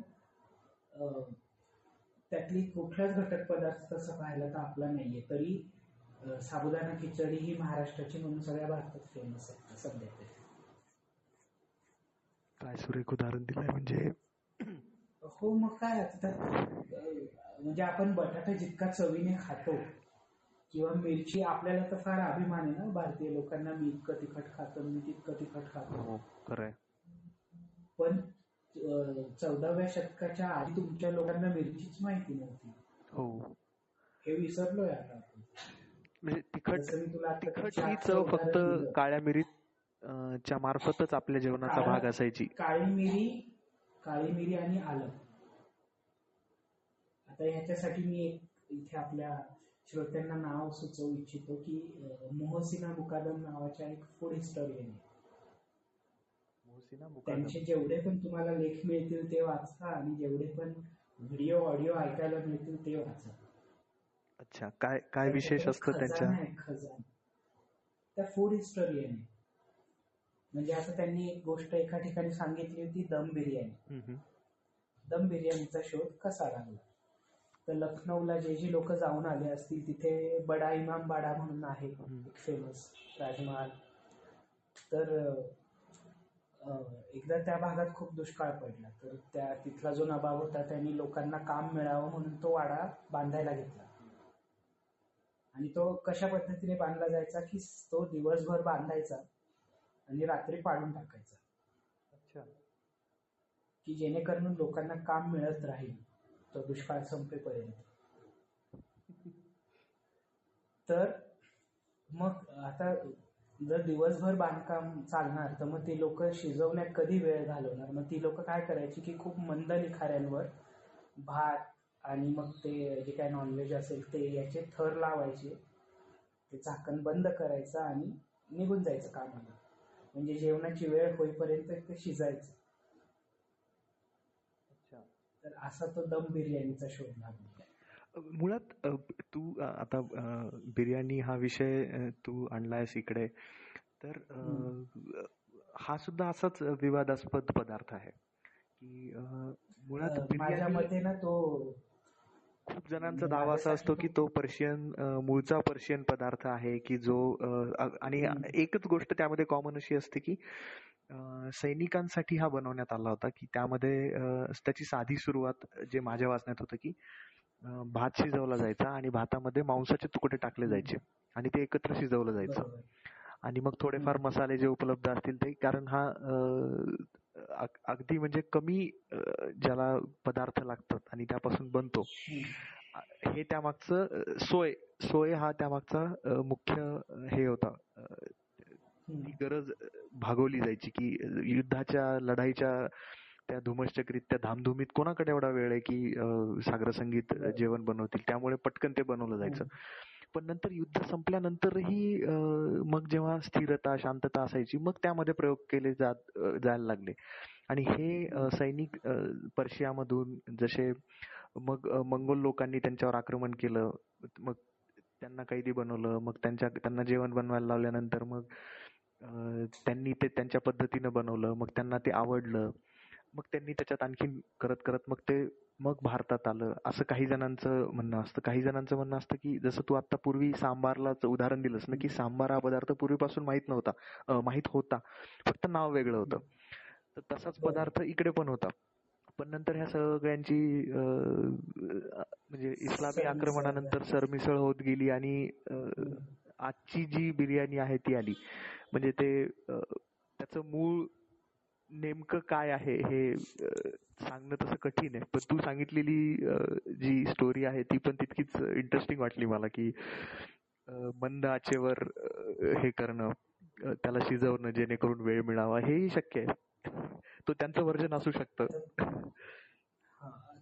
त्यातली कुठलाच घटक पदार्थ तसं पाहिला तर आपला नाहीये. तरी साबुदाणा खिचडी ही महाराष्ट्राची म्हणून सगळ्या भारतात फेमस आहे सध्या तरी? काय सुरेख उदाहरण दिलंय म्हणजे? हो मग काय आता म्हणजे आपण बटाटा जितका चवीने खातो किंवा मिरची आपल्याला तर फार अभिमान आहे ना भारतीय लोकांना मी इतकं तिखट खातो मी तितकं तिखट खातो. हो खरंय. पण चौदाव्या शतकाच्या आधी तुमच्या लोकांना मिरचीच माहिती नव्हती. हो. हे विसरलोय आता आपण. म्हणजे तिखट तिखट ही चव फक्त. काळ्या मिरीत अं, च्या मार्फतच आपल्या जेवणाचा भाग असायची. काळी मिरी काळी मिरी आणि आलं. आता ह्याच्यासाठी मी एक इथे आपल्या श्रोत्यांना नाव सुचवू इच्छितो की मोहसिना मुकादम नावाच्या एक फूड हिस्टोरियन आहे. मोहसिना मुकादम. त्यांचे जेवढे पण तुम्हाला लेख मिळतील ते वाचा आणि जेवढे पण व्हिडिओ ऑडिओ ऐकायला मिळतील ते वाचा. अच्छा काय काय विशेष असतं त्यांच्या? खजाना. त्या फूड हिस्टोरियन आहे. म्हणजे असं त्यांनी एक गोष्ट एका ठिकाणी सांगितली होती दम बिर्याणी. दम बिर्याणीचा शोध कसा लागला? तर लखनौला जे जे लोक जाऊन आले असतील तिथे बडा इमाम बाडा म्हणून आहे एक फेमस राजमहाल तर एकदा त्या भागात खूप दुष्काळ पडला. तर त्या तिथला जो नबाब होता त्यांनी लोकांना काम मिळावं म्हणून तो वाडा बांधायला घेतला. आणि तो कशा पद्धतीने बांधला जायचा की तो दिवसभर बांधायचा आणि रात्री पाडून टाकायचा. अच्छा. की जेणेकरून लोकांना काम मिळत राहील. तो दुष्काळ संपेपर्यंत. तर मग आता जर दिवसभर बांधकाम चालणार तर मग ती लोक शिजवण्यात कधी वेळ घालवणार? मग ती लोक काय करायची की खूप मंद लिखाऱ्यांवर भात आणि मग ते जे काय नॉनव्हेज असेल ते याचे थर लावायचे ते झाकण बंद करायचं आणि निघून जायचं कामाला. म्हणजे जेवणाची वेळ होईपर्यंत ते शिजायचं. तर असा तो दम बिर्याणीचा शोध लागला मुळात तू आता बिर्याणी हा विषय तू आणलायस इकडे. तर हा सुद्धा असाच विवादास्पद पदार्थ आहे की मुळात माझ्या मते ना तो खूप जणांचा दावा असा असतो की तो पर्शियन मूळचा पर्शियन पदार्थ आहे की जो आणि एकच गोष्ट त्यामध्ये कॉमन अशी असते की सैनिकांसाठी हा बनवण्यात आला होता की त्यामध्ये त्याची साधी सुरुवात जे माझ्या वाचण्यात होतं की भात शिजवला जायचा आणि भातामध्ये मांसाचे तुकडे टाकले जायचे आणि ते एकत्र शिजवलं जायचं. आणि मग थोडेफार मसाले जे उपलब्ध असतील ते कारण हा अगदी म्हणजे कमी ज्याला पदार्थ लागतात आणि त्यापासून बनतो. हे त्यामागचं सोय सोय हा त्यामागचा मुख्य हे होता. गरज भागवली जायची की युद्धाच्या लढाईच्या त्या धुमश्चक्रीत त्या धामधुमीत कोणाकडे एवढा वेळ आहे की सागर संगीत जेवण बनवतील? त्यामुळे पटकन ते बनवलं जायचं. पण नंतर युद्ध संपल्यानंतरही मग जेव्हा स्थिरता शांतता असायची मग त्यामध्ये प्रयोग केले जात जायला लागले. आणि हे सैनिक पर्शियामधून जसे मग मंगोल लोकांनी त्यांच्यावर आक्रमण केलं मग त्यांना कैदी बनवलं मग त्यांच्या त्यांना जेवण बनवायला लावल्यानंतर मग त्यांनी ते त्यांच्या पद्धतीनं बनवलं मग त्यांना ते आवडलं मग त्यांनी त्याच्यात आणखीन करत करत मग ते मग भारतात आलं. असं काही जणांचं म्हणणं असतं. काही जणांचं म्हणणं असतं की जसं तू आता पूर्वी सांबारलाच उदाहरण दिलंस ना की सांबार हा पदार्थ पूर्वीपासून माहीत नव्हता. माहीत होता. फक्त नाव वेगळं होतं. तर तसाच पदार्थ इकडे पण होता. पण नंतर ह्या सगळ्यांची म्हणजे इस्लामी आक्रमणानंतर सरमिसळ होत गेली आणि आजची जी बिर्याणी आहे ती आली. म्हणजे ते त्याचं मूळ नेमकं काय आहे हे सांगणं तसं कठीण आहे. पण तू सांगितलेली जी स्टोरी आहे ती पण तितकीच इंटरेस्टिंग वाटली मला की मंद आचेवर हे करणं त्याला शिजवणं जेणेकरून वेळ मिळावा हेही शक्य आहे. तो त्यांचं वर्जन असू शकतं.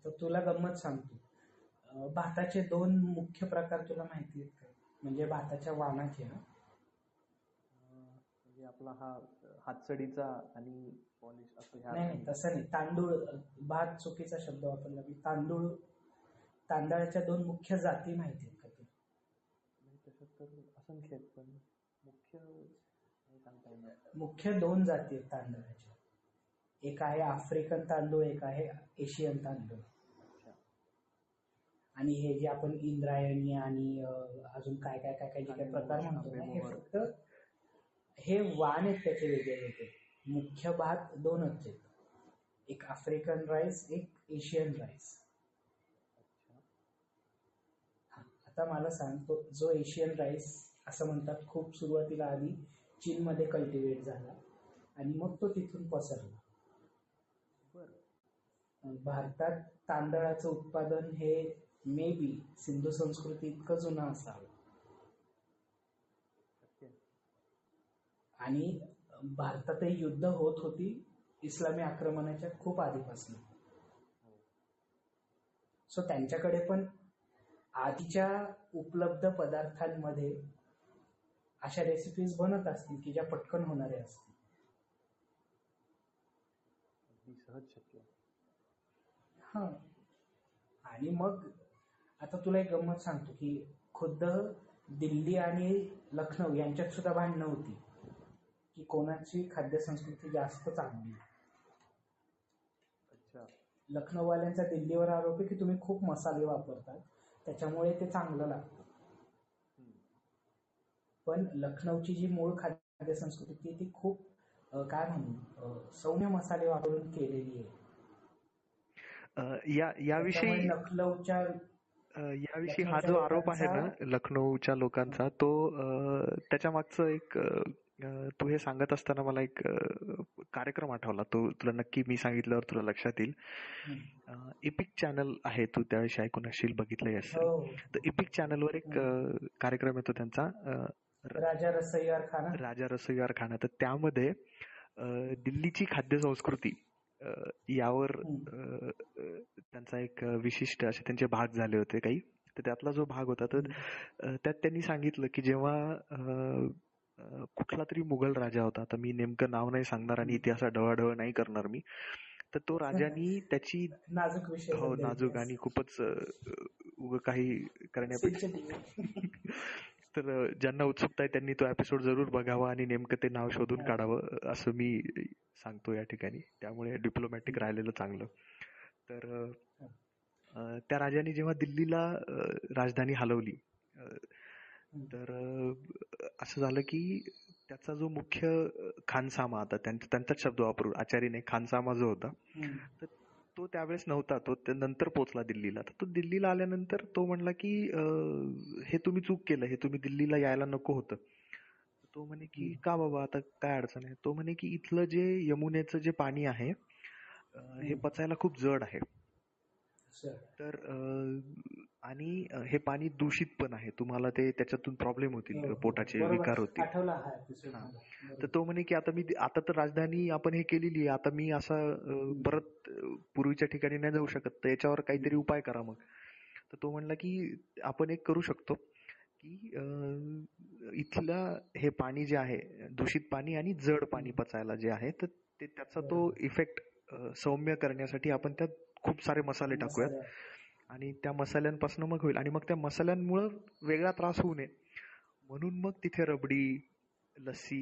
तर तुला गंमत सांगतो. भाताचे दोन मुख्य प्रकार तुला माहिती आहेत का? म्हणजे भाताच्या वाणाचे ना म्हणजे आपला हा हातसडीचा आणि पॉलिश असं नाही नाही तसं नाही. तांदूळ भात चुकीचा शब्द वापरला. मी तांदूळ तांदळाच्या दोन मुख्य जाती माहिती आहेत का तुला तर असंख्य आहेत पण मुख्य मुख्य दोन जाती आहेत तांदळाच्या. एक आहे आफ्रिकन तांदूळ एक आहे एशियन तांदूळ. आणि हे जे आपण इंद्रायणी आणि अजून काय काय काय काय जे काही प्रकार म्हणतो ना हे फक्त हे वाण आहेत त्याचे वेगळे वेगळे मुख्य भात दोनच आहेत. एक आफ्रिकन राईस एक एशियन राईस. आता मला सांग तो जो एशियन राईस असं म्हणतात खूप सुरुवातीला आधी चीनमध्ये कल्टिवेट झाला आणि मग तो तिथून पसरला. भारतात तांदळाचं उत्पादन हे मे बी सिंधू संस्कृती इतकं जुनं असावं. आणि भारतातही युद्ध होत होती इस्लामी आक्रमणाच्या खूप आधीपासून. सो त्यांच्याकडे पण आधीच्या उपलब्ध पदार्थांमध्ये अशा रेसिपीज बनत असतील की ज्या पटकन होणाऱ्या असतील. सहज शक्य. हा. आणि मग आता तुला एक गंमत सांगतो की खुद्द दिल्ली आणि लखनौ यांच्यात सुद्धा भांडणं होती की कोणाची खाद्य संस्कृती जास्त चांगली. अच्छा. लखनौवाल्यांचा दिल्लीवर आरोप आहे की तुम्ही खूप मसाले वापरतात त्याच्यामुळे ते चांगलं लागतं. पण लखनौची जी मूळ खाद्य संस्कृती ती खूप काय म्हणू सौम्य मसाले वापरून केलेली आहे. या याविषयी लखनौच्या याविषयी हा जो आरोप आहे ना लखनौच्या लोकांचा तो त्याच्या मागचं एक तू हे सांगत असताना मला एक कार्यक्रम आठवला. तो तुला नक्की मी सांगितल्यावर तुला लक्षात येईल. इपिक चॅनल आहे तू त्याविषयी ऐकून असशील बघितलंय असेल. तर इपिक चॅनलवर एक कार्यक्रम येतो त्यांचा. राजा रसैयार खाना. राजा रसैयार खाना. तर त्यामध्ये दिल्लीची खाद्य संस्कृती यावर त्यांचा एक विशिष्ट असे त्यांचे भाग झाले होते काही. तर त्यातला जो भाग होता तर त्यात त्यांनी सांगितलं की जेव्हा कुठला तरी मुघल राजा होता आता मी नेमकं नाव नाही सांगणार आणि इतिहासात ढवळाढवळ नाही करणार मी तर तो राजानी त्याची नाजूक विषय हो नाजूक आणि खूपच उग काही करण्यापेक्षा [LAUGHS] तर ज्यांना उत्सुकता आहे त्यांनी तो एपिसोड जरूर बघावा आणि नेमकं ते नाव शोधून काढावं असं मी सांगतो या ठिकाणी. त्यामुळे डिप्लोमॅटिक राहिलेलं चांगलं. तर अं, त्या राजाने जेव्हा दिल्लीला राजधानी हलवली तर असं झालं की त्याचा जो मुख्य खानसामा आता त्यांचा त्यांचाच शब्द वापरू आचारी नाही खानसामा जो होता हम्म. तो त्यावेळेस नव्हता तो त्या नंतर पोहोचला दिल्लीला तर तो दिल्लीला आल्यानंतर तो म्हणला की हे तुम्ही चूक केलं हे तुम्ही दिल्लीला यायला नको होतं तो म्हणे की. का बाबा आता काय अडचण आहे तो म्हणे की इथलं जे यमुनेचं जे पाणी आहे हे. पचायला खूप जड आहे. तर आणि हे पाणी दूषित पण आहे. तुम्हाला ते त्याच्यातून प्रॉब्लेम होतील हो, पोटाचे बरोबर. विकार होतील. हा हा. तर तो म्हणे की आता मी आता तर राजधानी आपण हे केलेली आहे. आता मी असा परत पूर्वीच्या ठिकाणी नाही जाऊ शकत. तर याच्यावर काहीतरी उपाय करा मग. तर तो म्हणला की आपण एक करू शकतो की इथलं हे पाणी जे आहे दूषित पाणी आणि जड पाणी पचायला जे आहे तर ते त्याचा तो. इफेक्ट सौम्य करण्यासाठी आपण त्यात खूप सारे मसाले. टाकूयात. आणि त्या मसाल्यांपासून मग होईल. आणि मग त्या मसाल्यांमुळं वेगळा त्रास होऊ नये. म्हणून मग तिथे रबडी लस्सी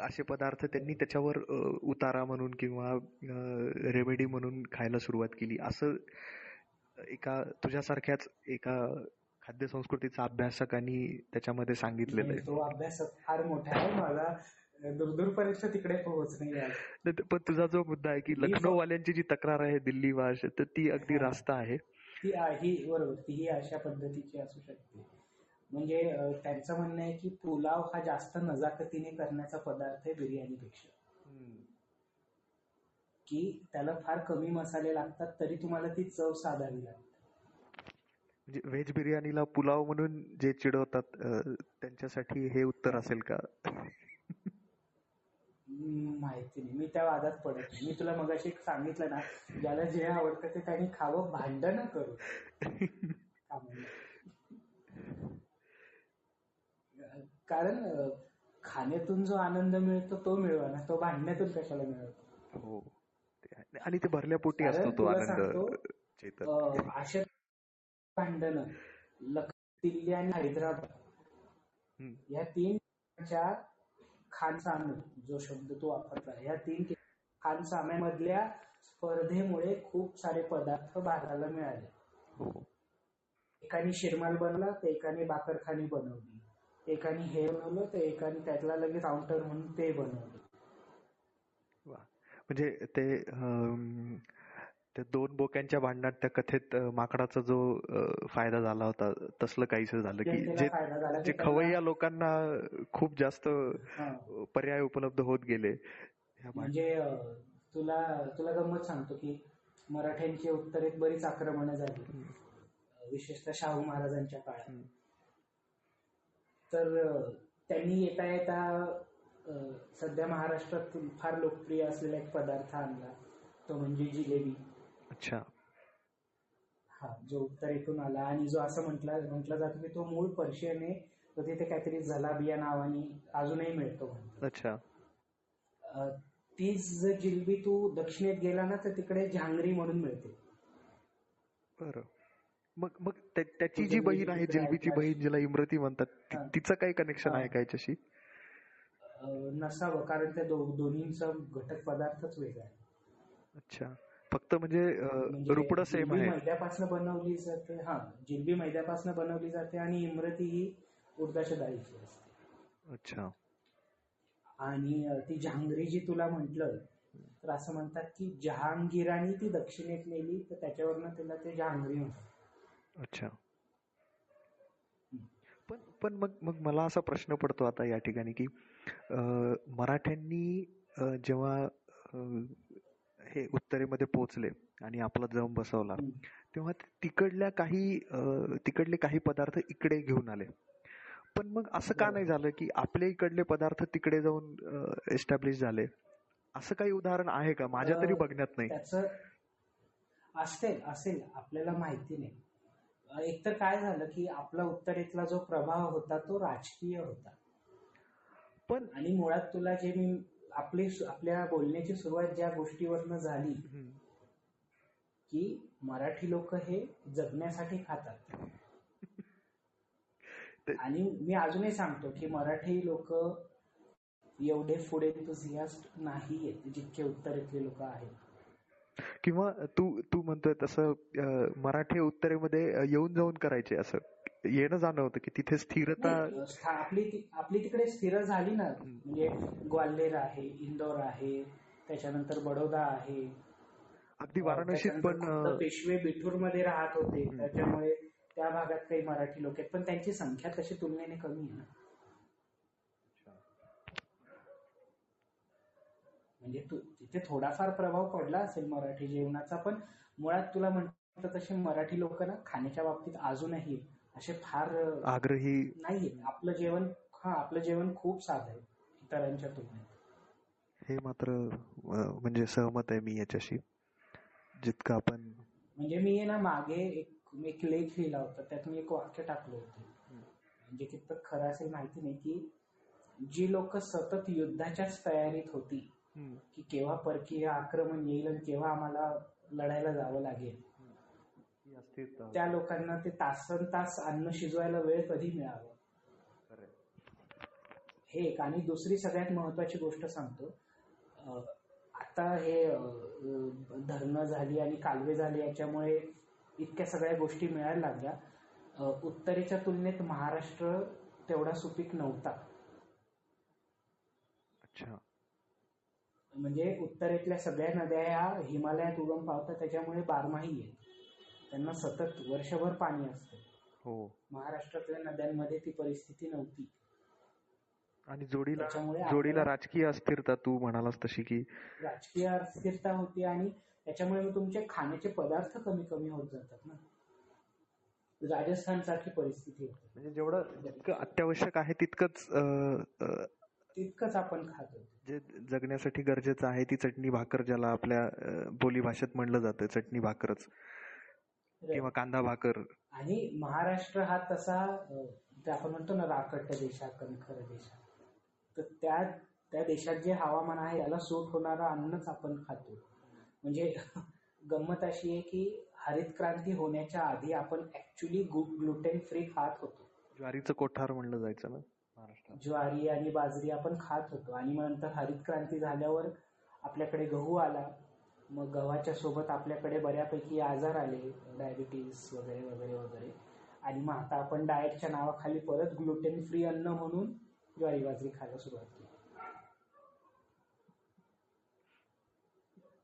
असे पदार्थ त्यांनी त्याच्यावर उतारा म्हणून किंवा रेमेडी म्हणून खायला सुरुवात केली. असं एका तुझ्यासारख्याच एका खाद्य संस्कृतीचा अभ्यासकांनी त्याच्यामध्ये सांगितलेलं आहे. तो अभ्यास फार मोठा आहे. मला दूरदूरपर्यंत तिकडे पोहोचणे पण तुझा जो मुद्दा आहे की लखनौवाल्यांची जी तक्रार आहे दिल्ली वाश तर ती अगदी. रास्त आहे. ती ही बरोबर तीही अशा पद्धतीची असू शकते. म्हणजे त्यांचं म्हणणं आहे की पुलाव हा जास्त नजाकतीने करण्याचा पदार्थ आहे बिर्याणीपेक्षा. की त्याला फार कमी मसाले लागतात तरी तुम्हाला ती चव साधावी लागते. म्हणजे व्हेज बिर्याणीला पुलाव म्हणून जे चिडवतात त्यांच्यासाठी हे उत्तर असेल का? माहिती नाही मी त्या वादात पडत नाही मी तुला मगाशी एक सांगितलं ना ज्याला जे आवडतं ते त्यांनी खावं भांडणं करू. कारण खाण्यातून जो आनंद मिळतो तो मिळवा ना तो भांडण्यातून कशाला मिळतो हो. आणि ते भरल्या पोटी असतो तो आनंद अशा भांडणं दिल्ली आणि हैदराबाद. या तीन खानसामे जो शब्द तो वापरला या तीन खानसाम्यामधल्या स्पर्धेमुळे खूप सारे पदार्थ भारताला मिळाले. हो. एकाने शिरमाल बनवला तर एकाने बाकरखानी बनवली. एकाने हे बनवलं तर एकाने त्यातला लगेच काउंटर म्हणून ते बनवलं. म्हणजे ते त्या दोन बोक्यांच्या भांडणात त्या कथेत माकडाचा जो फायदा झाला होता तसलं काहीच झालं की जे खवय्या लोकांना खूप जास्त. पर्याय उपलब्ध होत गेले म्हणजे तुला तुला गंमत सांगतो की मराठ्यांची उत्तरेत बरीच आक्रमणं झाली. विशेषतः शाहू महाराजांच्या काळात. तर त्यांनी येता येता सध्या महाराष्ट्रात फार लोकप्रिय असलेला एक पदार्थ आणला तो म्हणजे जिलेबी अच्छा हा जो उत्तरेतून आला आणि जो असं म्हटला म्हटलं जातं की तो मूळ पर्शियन आहे तो तिथे काहीतरी झलाबिया नावाने अजूनही मिळतो. अच्छा अं, तीच जर जिलबी तू दक्षिणेत गेला ना तर तिकडे झांगरी म्हणून मिळते बरं मग मग त्या- त्याची जी बहीण आहे जिलबीची. बहीण जिला इमरती म्हणतात ति-. तिचं काही कनेक्शन. आहे का याच्याशी अं, नसावं कारण त्या दो दोन्हींचा घटक पदार्थच वेगळा आहे अच्छा फक्त म्हणजे म्हणजे रुपड सेम आहे. मैद्यापासून बनवली जाते हा जिलबी मैद्यापासून बनवली जाते आणि इमरती ही उडदाच्या डाळीची असते. अच्छा. आणि ती जहांगरी जी तुला म्हटलं तर असं म्हणतात की जहांगीराने ती दक्षिणेत नेली तर त्याच्यावरनं तिला ते जहांगरी म्हणतात. अच्छा. पण पण मग मग मला असा प्रश्न पडतो आता या ठिकाणी की मराठ्यांनी जेव्हा हे उत्तरेमध्ये पोहोचले आणि आपला जम बसवला. तेव्हा तिकडल्या काही तिकडले काही पदार्थ इकडे घेऊन आले. पण मग असं का. नाही झालं की आपल्या इकडले पदार्थ तिकडे जाऊन एस्टॅब्लिश झाले? असं काही उदाहरण आहे का? माझ्या तरी बघण्यात नाही. असेल असेल. आपल्याला माहिती नाही. अं, एकतर काय झालं की आपला उत्तरेतला जो प्रभाव होता तो राजकीय होता. पण आणि मुळात तुला जे मी आपली आपल्या बोलण्याची सुरुवात ज्या गोष्टीवरनं झाली की मराठी लोक हे जगण्यासाठी खातात. [LAUGHS] आणि मी अजूनही सांगतो की मराठी लोक एवढे फूड एन्थुझियास्ट नाही जितके उत्तरेतले लोक आहेत. किंवा तू तू म्हणतोय तसं मराठी उत्तरेमध्ये येऊन जाऊन करायचे असं. येणं जाणं होतं की तिथे स्थिरता आपली आपली तिकडे स्थिर झाली ना. म्हणजे ग्वाल्हेर आहे इंदोर आहे त्याच्यानंतर बडोदा आहे. अगदी वाराणसीत पण पेशवे बिठूरमध्ये राहत होते. त्याच्यामुळे त्या भागात काही मराठी लोक आहेत. पण त्यांची संख्या तशी तुलनेने कमी आहे ना. म्हणजे तू तिथे थोडाफार प्रभाव पडला असेल मराठी जेवणाचा पण मुळात तुला म्हणतो तसे मराठी लोक ना खाण्याच्या बाबतीत अजूनही असे फार आग्रही नाहीये. आपलं जेवण हा आपलं जेवण खूप साधं आहे इतरांच्या तुलनेत. हे मात्र म्हणजे सहमत आहे मी याच्याशी. जितकं आपण म्हणजे मी ना मागे एक एक लेख लिहिला होता त्यात मी एक वाक्य टाकलं होतं. म्हणजे कितपत खरं असेल माहिती नाही की जी लोक सतत युद्धाच्याच तयारीत होती की केव्हा परकीय आक्रमण येईल आणि केव्हा आम्हाला लढायला जावं लागेल त्या लोकांना ते तासन तास अन्न शिजवायला वेळ कधी मिळावं. हे एक. आणि दुसरी सगळ्यात महत्वाची गोष्ट सांगतो. आता हे धरणं झाली आणि कालवे झाले याच्यामुळे इतक्या सगळ्या गोष्टी मिळायला लागल्या. उत्तरेच्या तुलनेत महाराष्ट्र तेवढा सुपीक नव्हता. अच्छा. म्हणजे उत्तरेतल्या सगळ्या नद्या या हिमालयात उगम पावतात त्याच्यामुळे बारमाही आहेत. त्यांना सतत वर्षभर पाणी असतं. हो. महाराष्ट्रातल्या नद्यांमध्ये ती परिस्थिती नव्हती. आणि जोडीला जोडीला राजकीय अस्थिरता तू म्हणालास तशी की राजकीय अस्थिरता होती आणि त्याच्यामुळे तुमचे खाण्याचे पदार्थ कमी कमी होत जातात ना. राजस्थान सारखी परिस्थिती होती. म्हणजे जेवढं जितकं अत्यावश्यक आहे तितकंच तितकंच आपण खात जे जगण्यासाठी गरजेचं आहे ती चटणी भाकर ज्याला आपल्या बोली भाषेत म्हणलं जातं चटणी भाकरच. किंवा कांदा भाकर. आणि महाराष्ट्र हा तसा आपण म्हणतो ना राकट देश कणखर देश. तर त्या त्या देशात जे हवामान आहे याला सूट होणारं अन्नच आपण खातो. म्हणजे [LAUGHS] गंमत अशी आहे की हरित क्रांती होण्याच्या आधी आपण ऍक्च्युली ग्लुटेन फ्री खात होतो. ज्वारीचं कोठार म्हणलं जायचं ना महाराष्ट्रात. ज्वारी आणि बाजरी आपण खात होतो. आणि मग नंतर हरित क्रांती झाल्यावर आपल्याकडे गहू आला मग गव्हाच्या सोबत आपल्याकडे बऱ्यापैकी आजार आले डायबिटीज वगैरे वगैरे वगैरे. आणि मग आता आपण डाएटच्या नावाखाली परत ग्लुटेन फ्री अन्न म्हणून ज्वारी बाजरी खायला सुरुवात केली.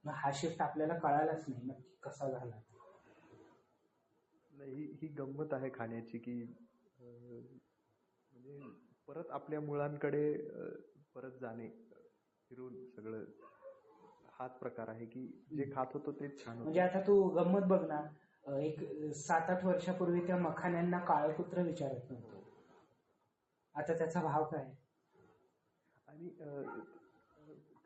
मग हा शिफ्ट आपल्याला कळालाच नाही नक्की कसा झाला नाही ही- ही गंमत आहे खाण्याची की म्हणजे परत आपल्या मुळांकडे परत जाणे फिरून सगळं हाच प्रकार आहे की जे खात होतो तेच छान म्हणजे आता तू गंमत बघ ना एक सात आठ वर्षापूर्वी त्या मखाण्यांना काळं कुत्र विचारत नव्हतं. आता त्याचा भाव काय? आणि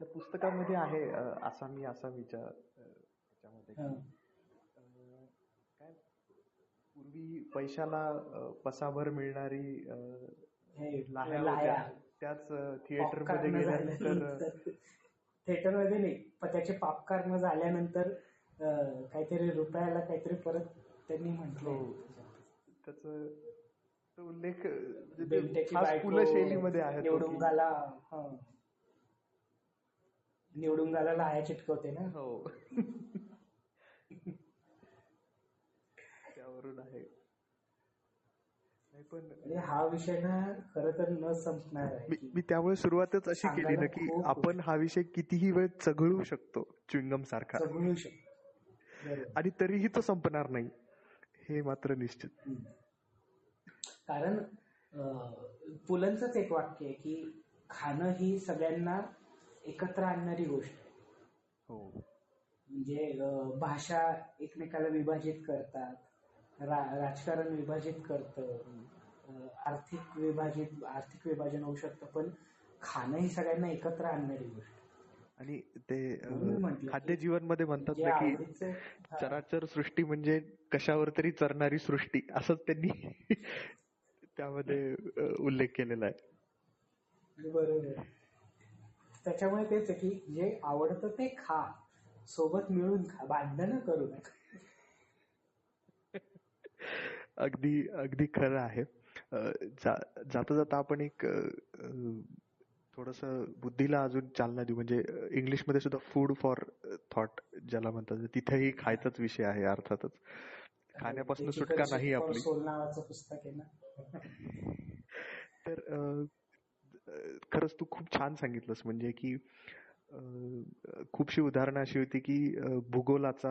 त्या पुस्तकामध्ये आहे आसामी आसामीच्या त्याच्यामध्ये काय पूर्वी पैशाला पसाभर मिळणारी लाह्या त्याच थिएटरमध्ये पॉपकॉर्न गेल्यानंतर [LAUGHS] झाल्यानंतर थिएटरमध्ये नाही पण त्याचे पॉपकॉर्न झाल्यानंतर अं, काहीतरी रुपयाला काहीतरी परत त्यांनी म्हटलं हो. त्याच तो उल्लेख म्हणजे ते बेंटेची खास बायको पुलं शैलीमध्ये आहे तो निवडुंगाला हं. निवडुंगाला लाह्या चिटकवते ना हो [LAUGHS] त्यावरून आहे नाही पण हा विषय ना खर तर न संपणार आहे मी त्यामुळे सुरुवातच अशी केली ना सांगायला की खूप आपण हा विषय कितीही वेळ चघळू शकतो च्युइंगम सारखा. जगू शकतो. बरोबर. आणि तरीही तो संपणार नाही हे मात्र निश्चित. हम्म. कारण अं, पुलंचंच एक वाक्य आहे की खाणं ही सगळ्यांना एकत्र आणणारी गोष्ट आहे. हो. म्हणजे अं, भाषा एकमेकाला विभाजित करतात रा- राजकारण विभाजित करतं. आर्थिक विभाजित आर्थिक विभाजन होऊ शकतं पण खाणं ही सगळ्यांना एकत्र आणणारी गोष्ट. आणि ते खाद्य जीवनमध्ये म्हणतात ना की चराचर सृष्टी म्हणजे कशावर तरी चरणारी सृष्टी असंच त्यांनी [LAUGHS] त्यामध्ये उल्लेख केलेला आहे. बरोबर. त्याच्यामुळे तेच आहे की जे आवडतं ते खा सोबत मिळून खा भांडणं करू नका. [LAUGHS] अगदी अगदी खरं आहे. जा- जाता जाता आपण एक थोडस बुद्धीला अजून चालना देऊ. म्हणजे इंग्लिशमध्ये सुद्धा फूड फॉर थॉट ज्याला म्हणतात. तिथेही खायचाच विषय आहे अर्थातच. खाण्यापासून सुटका नाही आपली. नावाचं पुस्तक आहे ना? तर खरंच तू खूप छान सांगितलंस. म्हणजे की खूपशी उदाहरणं अशी होती की भूगोलाचा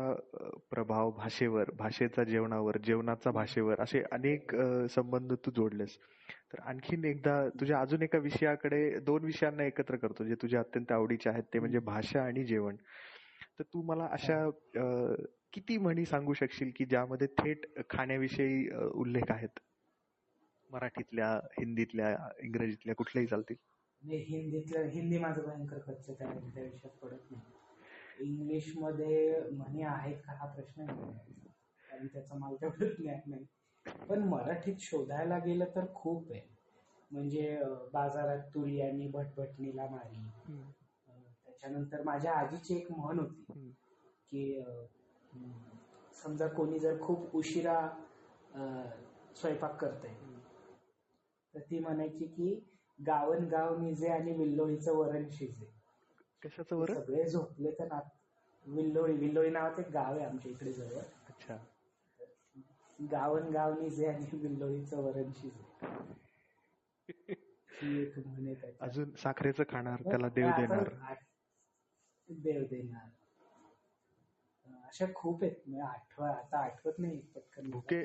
प्रभाव भाषेवर भाषेचा जेवणावर जेवणाचा भाषेवर असे अनेक संबंध तू जोडलेस. तर आणखीन एकदा तुझ्या अजून एका विषयाकडे दोन विषयांना एकत्र करतो जे तुझ्या अत्यंत आवडीचे आहेत ते म्हणजे भाषा आणि जेवण. तर तू मला अशा किती म्हणी सांगू शकशील की ज्यामध्ये थेट खाण्याविषयी उल्लेख आहेत? मराठीतल्या हिंदीतल्या इंग्रजीतल्या कुठल्याही चालतील. हिंदीतलं हिंदी माझं भयंकर कच्च त्या विषयात पडत नाही. इंग्लिशमध्ये म्हणी आहेत का हा प्रश्न आणि त्याचा मला तेवढं ज्ञान नाही. पण मराठीत शोधायला गेलं तर खूप आहे. म्हणजे बाजारात तुरी आणि भटभटणीला मारी. त्याच्यानंतर माझ्या आजीची एक म्हण होती की समजा कोणी जर खूप उशिरा स्वयंपाक करते तर ती म्हणायची की गावन गाव निजे आणि विल्लोळीचं वरण शिजे. कशाचं वरण? सगळे झोपले तर ना विल्लोळी विल्लोळी नावाचं एक गाव आहे आमच्या इकडे जवळ. अच्छा. गावन गाव निजे आणि विल्लोळीचं वरण शिजे. ही एक म्हणे अजून साखरेचं खाणार त्याला देव देणार. देव देणार. अशा खूप आहेत म्हणजे आठवा आता आठवत नाही पटकन. भुके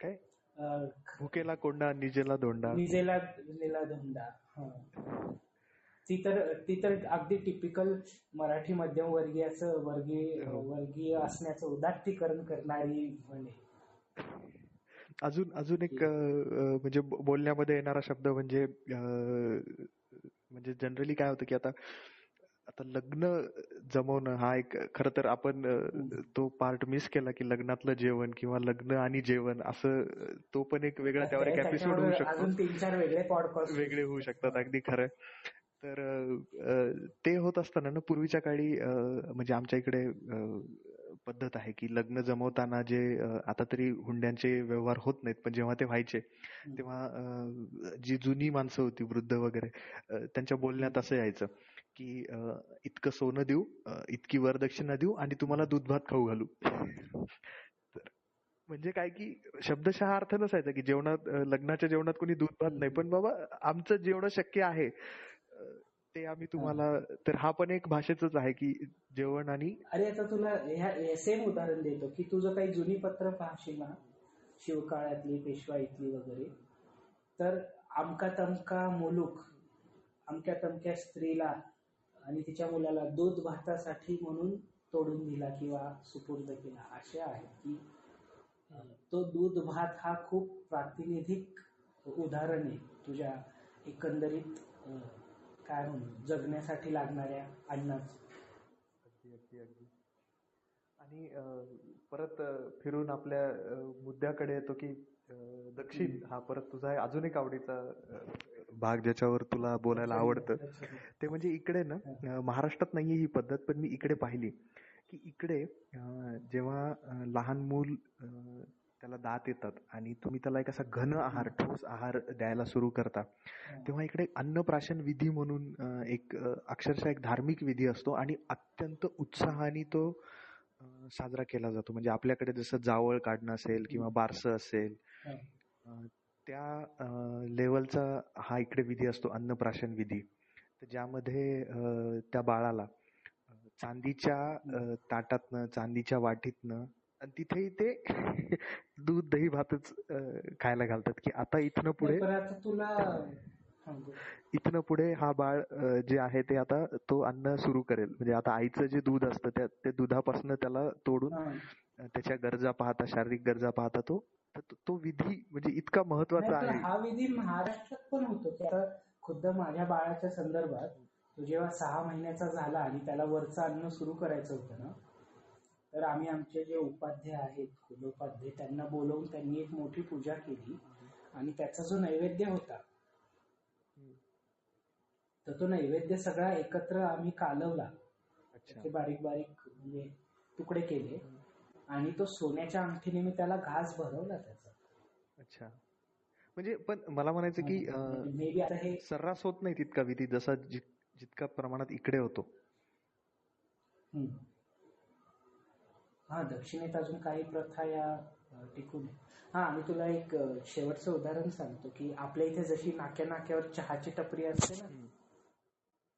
काय? भुकेला कोंडा निजेला दोंडा निजेला निजेला दोंडा ती तर ती तर अगदी टिपिकल मराठी मध्यमवर्गीयाचं वर्गीय हो. वर्गीय असण्याचं उदात्तीकरण करणारी म्हणे अजून अजून एक म्हणजे बोलण्यामध्ये येणारा शब्द म्हणजे म्हणजे जनरली काय होतं की आता आता लग्न जमवणं हा एक खर तर आपण तो पार्ट मिस केला की लग्नातलं जेवण किंवा लग्न आणि जेवण असं तो पण एक वेगळा त्यावर एक एपिसोड होऊ शकतो. वेगळे होऊ शकतात अगदी खरं. तर ते होत असताना ना पूर्वीच्या काळी म्हणजे आमच्या इकडे पद्धत आहे की लग्न जमवताना जे आता तरी हुंड्यांचे व्यवहार होत नाहीत पण जेव्हा ते व्हायचे तेव्हा जी जुनी माणसं होती वृद्ध वगैरे त्यांच्या बोलण्यात असं यायचं. की इतकं सोनं देऊ इतकी वरदक्षिणा देऊ आणि तुम्हाला दूध भात खाऊ घालू. म्हणजे काय की शब्दशः अर्थ नसायचा की जेवणात लग्नाच्या जेवणात कोणी दूध भात नाही. पण बाबा आमचं जेवढं शक्य आहे ते आम्ही तुम्हाला तर हा पण एक भाषेच आहे की जेवण आणि अरे आता तुला ह्या सेम उदाहरण देतो की तुझं काही जुनी पत्र पाहशील ना शिवकाळातली पेशवाईतली वगैरे तर आमका तमका मुलूक अमक्या तमक्या स्त्रीला आणि तिच्या मुलाला दूध भातासाठी म्हणून तोडून दिला किंवा सुपूर्द केला असे आहे की तो दूध भात हा खूप प्रातिनिधिक उदाहरण आहे. तुझ्या एकंदरीत काय म्हणू जगण्यासाठी लागणाऱ्या अन्नाच. आणि परत फिरून आपल्या मुद्द्याकडे येतो की दक्षिण हा परत तुझा अजून एक आवडीचा भाग ज्याच्यावर तुला बोलायला आवडतं. ते म्हणजे इकडे ना महाराष्ट्रात नाहीये ही पद्धत पण मी इकडे पाहिली. की इकडे जेव्हा लहान मूल त्याला दात येतात आणि तुम्ही त्याला एक असा घन आहार ठोस आहार द्यायला सुरू करता तेव्हा इकडे अन्नप्राशन विधी म्हणून एक अक्षरशः एक धार्मिक विधी असतो आणि अत्यंत उत्साहाने तो साजरा केला जातो. म्हणजे आपल्याकडे जसं जावळ काढणं असेल किंवा बारसं असेल त्या लेवलचा हा इकडे विधी असतो अन्नप्राशन विधी. तर ज्यामध्ये त्या बाळाला चांदीच्या ताटातनं चांदीच्या वाटीतनं आणि तिथेही ते [LAUGHS] दूध दही भातच खायला घालतात की आता इथनं पुढे तुला इथनं पुढे हा बाळ जे आहे ते आता तो अन्न सुरू करेल. म्हणजे आता आईचं जे दूध असतं त्या ते दुधापासून त्याला तोडून त्याच्या गरजा पाहता शारीरिक गरजा पाहता तो तो विधी म्हणजे इतका महत्त्वाचा आहे. हा विधी महाराष्ट्रात पण होतो. खुद्द माझ्या बाळाच्या संदर्भात तो जेव्हा सहा महिन्याचा झाला आणि त्याला वरचं अन्न सुरू करायचं होतं ना तर आम्ही आमचे जे उपाध्याय आहेत कुलोपाध्याय त्यांना बोलवून त्यांनी एक मोठी पूजा केली आणि त्याचा जो नैवेद्य होता तर तो नैवेद्य सगळा एकत्र आम्ही कालवला. ते बारीक बारीक म्हणजे तुकडे केले. आणि तो सोन्याच्या अंगठीने मी त्याला घास भरवला त्याचा अच्छा म्हणजे पण मला म्हणायचं की मे आता हे सर्रास होत नाही तितका विधी जसा जितका प्रमाणात इकडे होतो. हा दक्षिणेत अजून काही प्रथा या टिकून. हा मी तुला एक शेवटचं उदाहरण सांगतो की आपल्या इथे जशी नाक्या नाक्यावर चहाची टपरी असते ना.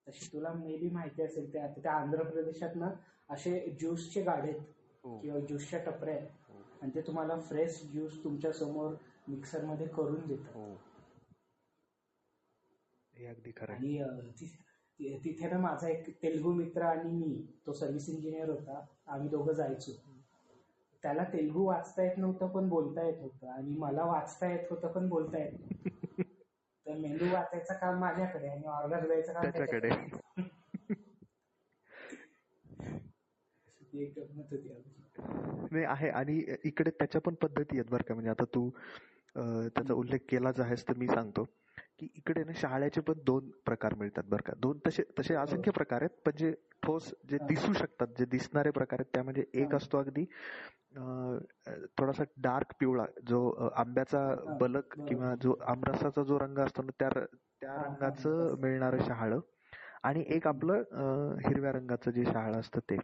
तशी तुला मे बी माहिती असेल त्या आंध्र प्रदेशात ना असे ज्यूसचे गाडे आहेत किंवा ज्यूसच्या टपऱ्या आहेत. हो. आणि ते तुम्हाला फ्रेश ज्यूस तुमच्यासमोर मिक्सरमध्ये करून देतात. हो. हे अगदी खरं आहे. आणि अ, ति- ति- तिथे ना माझा एक तेलगू मित्र आणि मी तो सर्व्हिस इंजिनियर होता. आम्ही दोघं जायचो. त्याला तेलगू वाचता येत नव्हतं पण बोलता येत होतं. आणि मला वाचता येत होतं पण बोलता येत नव्हतं. [LAUGHS] तर मेंदू वाचायचं काम माझ्याकडे आणि ऑर्डर द्यायचं काम त्याच्याकडे. एक. नाही आहे आणि इकडे त्याच्या पण पद्धती आहेत बरं का म्हणजे आता तू त्याचा उल्लेख केलाच आहेस तर मी सांगतो की इकडे ना शाळेचे पण दोन प्रकार मिळतात बरं का दोन तसे तसे असंख्य प्रकार आहेत पण जे ठोस जे. दिसू शकतात जे दिसणारे प्रकार आहेत त्यामध्ये एक हा. असतो अगदी थोडासा डार्क पिवळा जो आंब्याचा बलक. किंवा जो आमरसाचा जो रंग असतो ना त्या त्या रंगाचं. मिळणारं शहाळं आणि एक आपलं हिरव्या रंगाचं जे शहाळं असतं ते.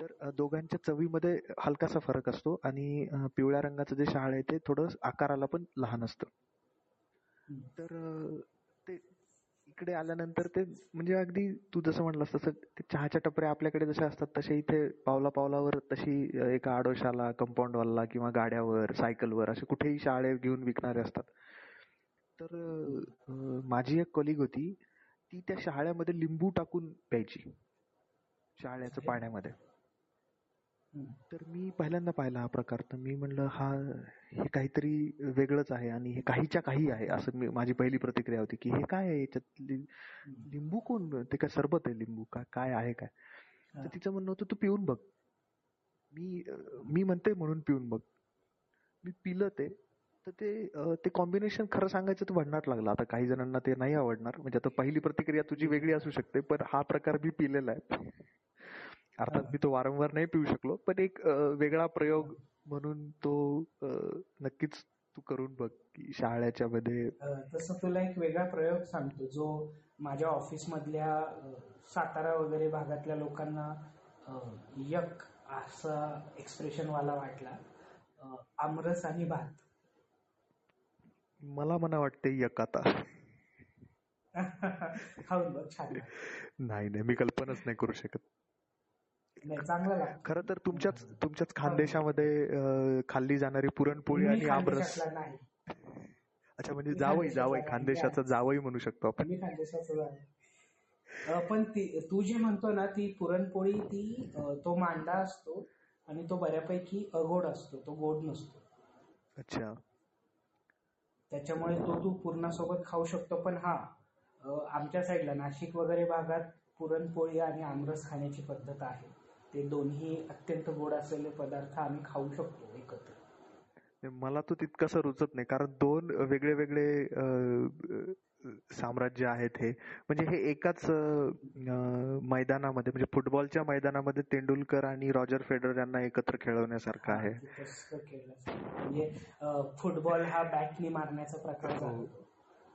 तर दोघांच्या चवीमध्ये हलकासा फरक असतो आणि पिवळ्या रंगाचं जे शहाळ आहे ते थोडं आकाराला पण लहान असतं. तर ते इकडे आल्यानंतर ते म्हणजे अगदी तू जसं म्हणलंस तसं ते चहाच्या टपऱ्या आपल्याकडे जशा असतात तसे इथे पावला पावलावर तशी एका आडोशाला कंपाऊंड वॉलला किंवा गाड्यावर सायकलवर असे कुठेही शाळे घेऊन विकणारे असतात. तर माझी एक कलिग होती ती त्या शहाळ्यामध्ये लिंबू टाकून प्यायची. अरे. पाण्यामध्ये. तर मी पहिल्यांदा पाहिला हा प्रकार. तर मी म्हणलं हा हे काहीतरी वेगळंच आहे आणि हे काहीच्या काही आहे असं मी माझी पहिली प्रतिक्रिया होती की हे काय आहे याच्यात. लिंबू कोण ते काय सरबत आहे लिंबू? का काय आहे काय. तर तिचं म्हणणं होतं तू पिऊन बघ. मी मी म्हणते म्हणून पिऊन बघ. मी पिलं ते. तर ते ते कॉम्बिनेशन खरं सांगायचं तर भन्नाट लागलं. आता काही जणांना ते नाही आवडणार. म्हणजे आता पहिली प्रतिक्रिया तुझी वेगळी असू शकते पण हा प्रकार मी पिलेला आहे. अर्थात हा. मी तो वारंवार नाही पिऊ शकलो पण एक वेगळा प्रयोग म्हणून तो नक्कीच तू करून बघ की शाळेच्या मध्ये तसं तुला एक वेगळा प्रयोग सांगतो जो माझ्या ऑफिस मधल्या सातारा वगैरे भागातल्या लोकांना यक असा एक्सप्रेशन वाला वाटला आमरस आणि भात मला मना वाटते यक आता [LAUGHS] खाऊन बघ छान. नाही नाही मी कल्पनाच नाही करू शकत खरं तर तुमच्याच तुमच्याच खानदेशामध्ये अं, खाल्ली जाणारी पुरणपोळी आणि आमरस. अच्छा म्हणजे जावई जावई. खानदेशाचा जावई म्हणू शकतो आपण. पण ती तू जे म्हणतो ना ती पुरणपोळी ती तो मांडा असतो आणि तो बऱ्यापैकी अगोड असतो तो गोड नसतो. अच्छा. त्याच्यामुळे तो तू पूर्णासोबत खाऊ शकतो पण हा आमच्या साईडला नाशिक वगैरे भागात पुरणपोळी आणि आमरस खाण्याची पद्धत आहे. ते दोन्ही अत्यंत गोड असलेले पदार्थ आम्ही खाऊ शकतो एकत्र मला तो तितकासा रुचत नाही कारण दोन वेगळे वेगळे साम्राज्य आहेत हे म्हणजे हे एकाच मैदानामध्ये म्हणजे फुटबॉलच्या मैदानामध्ये तेंडुलकर आणि रॉजर फेडरर यांना एकत्र खेळवण्यासारखं आहे. म्हणजे फुटबॉल हा बॅटनी मारण्याचा प्रकार झाला हो.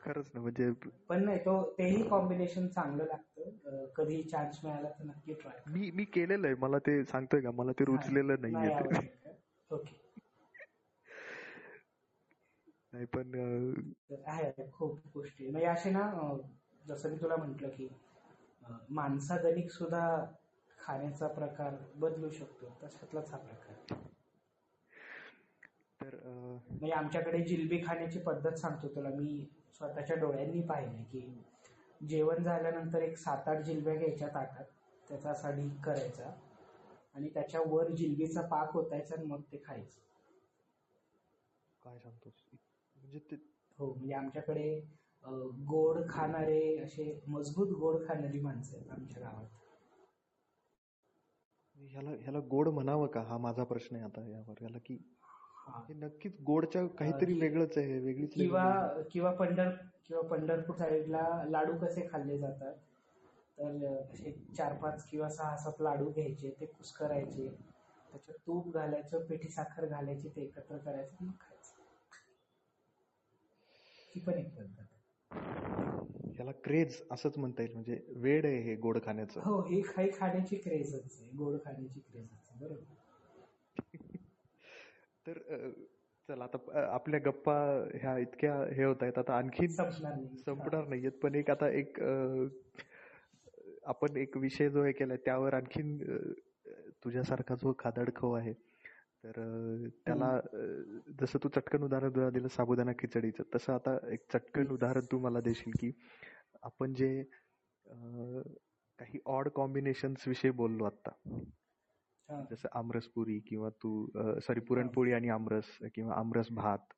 खरंच ना म्हणजे पण नाही तो तेही कॉम्बिनेशन चांगलं लागतं. कधी चान्स मिळाला तर नक्की ट्राय मी मी केलेलं आहे. मला ते सांगतोय का? मला ते रुचलेलं नाहीये ते. ओके [LAUGHS] नाही पण आहे खूप गोष्टी म्हणजे असे ना जसं मी तुला म्हंटल की माणसागणिक सुद्धा खाण्याचा प्रकार बदलू शकतो. तशातलाच हा प्रकार तर म्हणजे आमच्याकडे जिलबी खाण्याची पद्धत सांगतो तुला. मी स्वतःच्या डोळ्यांनी पाहिले की जेवण झाल्यानंतर एक सात आठ जिलब्या घ्यायच्या ताटात त्याचा असा ढीक करायचा आणि त्याच्यावर जिलबीचा पाक होतायचा आणि मग ते खायचं. काय सांगतोस? म्हणजे ते हो म्हणजे आमच्याकडे अं, गोड खाणारे असे मजबूत गोड खाणारी माणसं आहेत आमच्या गावात. ह्याला ह्याला गोड म्हणावं का? हा माझा प्रश्न आहे आता यावर. याला की हा. हे नक्कीच गोडच्या काहीतरी वेगळंच आहे वेगळीच किंवा. किंवा पंढर किंवा पंढरपूर साईडला लाडू कसे खाल्ले जातात तर असे चार पाच किंवा सहा सात लाडू घ्यायचे ते कुस्करायचे त्याच्यात तूप घालायचं पिठी साखर घालायची ते एकत्र करायचं आणि मग खायचं ती पण एक पद्धत. याला क्रेज असंच म्हणता येईल म्हणजे वेड आहे हे गोड खाण्याचं हो हे काही खाण्याची क्रेजच आहे गोड खाण्याची क्रेजच आहे बरोबर तर चल आता आपल्या गप्पा ह्या इतक्या हे होत आहेत. आता आणखीन संपणार नाही. संपणार नाहीयेत पण एक आता एक आपण एक विषय जो हे केलाय त्यावर आणखीन तुझ्यासारखा जो खादाडखव आहे तर त्याला जसं तू चटकन उदाहरण तुला दिलं साबुदाणा खिचडीचं तसं आता एक चटकन उदाहरण तू मला देशील की आपण जे काही ऑड कॉम्बिनेशन्स विषयी बोललो आता जसं आमरसपुरी किंवा तू सॉरी पुरणपोळी आणि आमरस किंवा आमरस भात.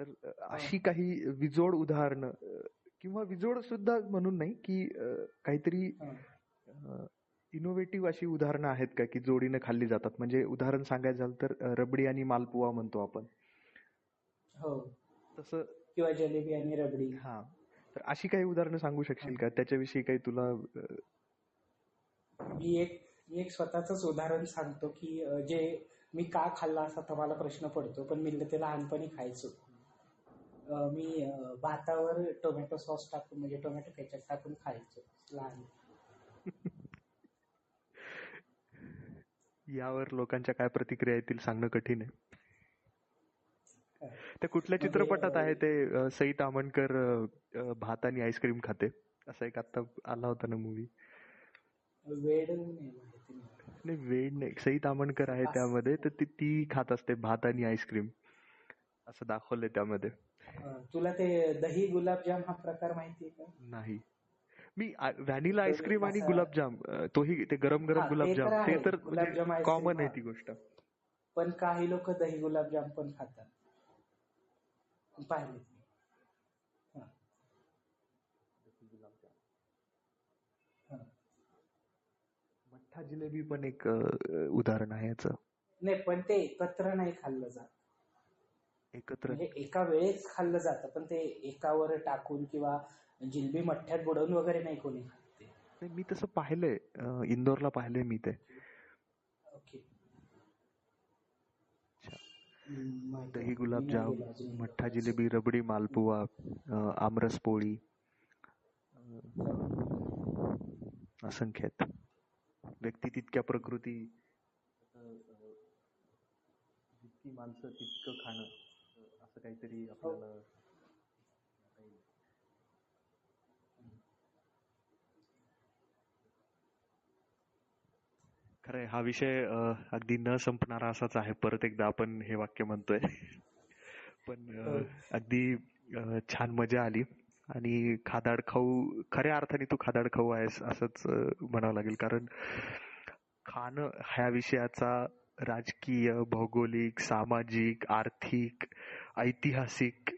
तर अशी काही विजोड उदाहरणं किंवा विजोड सुद्धा म्हणून नाही की काहीतरी. इनोव्हेटिव्ह अशी उदाहरणं आहेत का की जोडीनं खाल्ली जातात? म्हणजे उदाहरण सांगायचं झालं तर रबडी आणि मालपुवा म्हणतो आपण. हो. तसं किंवा जलेबी आणि रबडी. हा. तर अशी काही उदाहरणं सांगू शकशील का? त्याच्याविषयी काही तुला मी एक मी एक स्वतःच उदाहरण सांगतो की जे मी का खाल्ला असा तर मला प्रश्न पडतो पण मी ते लहानपणी खायचो. मी भातावर टोमॅटो सॉस टाकून म्हणजे टोमॅटो केचप टाकून खायचो लहान. [LAUGHS] यावर लोकांच्या काय प्रतिक्रिया येतील सांगणं कठीण आहे. त्या कुठल्या म्हणजे, चित्रपटात आहे ते सई तामणकर भात आणि आईस्क्रीम खाते? असा एक आता आला होता ना मूवी वेळ नाही वेड नाही सई तामणकर आहे. त्यामध्ये तर ती ती खात असते भात आणि आईस्क्रीम असं दाखवलंय त्यामध्ये तुला ते दही गुलाबजाम हा प्रकार माहिती आहे का नाही मी व्हॅनिला आईस्क्रीम आणि गुलाबजाम तोही ते गरम गरम गुलाबजाम ते. तर म्हणजे कॉमन cream, आहे. ती गोष्ट पण काही लोक दही गुलाबजाम पण खातात पाहिले मठ्ठा जिलेबी पण एक उदाहरण आहे याचं. नाही पण ते एकत्र नाही खाल्लं जात. एकत्र? म्हणजे एका वेळेस खाल्लं जातं पण ते एकावर टाकून किंवा जिलबी मठ्ठ्यात बुडवून वगैरे नाही कोणी खात मी तसं पाहिलंय इंदोरला पाहिलंय मी ते. ओके. दही गुलाबजाम. मठ्ठा जिलेबी रबडी मालपुवा आमरस पोळी असंख्य आहेत. व्यक्ती तितक्या प्रकृती. जितकी माणसं तितकं खाणं असं काहीतरी आपल्याला खरंय हा विषय अगदी न संपणारा असाच आहे. परत एकदा आपण हे वाक्य म्हणतोय. पण हो. अगदी छान मजा आली. आणि खादाड खाऊ खऱ्या अर्थाने तू खादाड खाऊ आहेस असंच म्हणावं लागेल. कारण खाणं ह्या विषयाचा राजकीय भौगोलिक सामाजिक आर्थिक ऐतिहासिक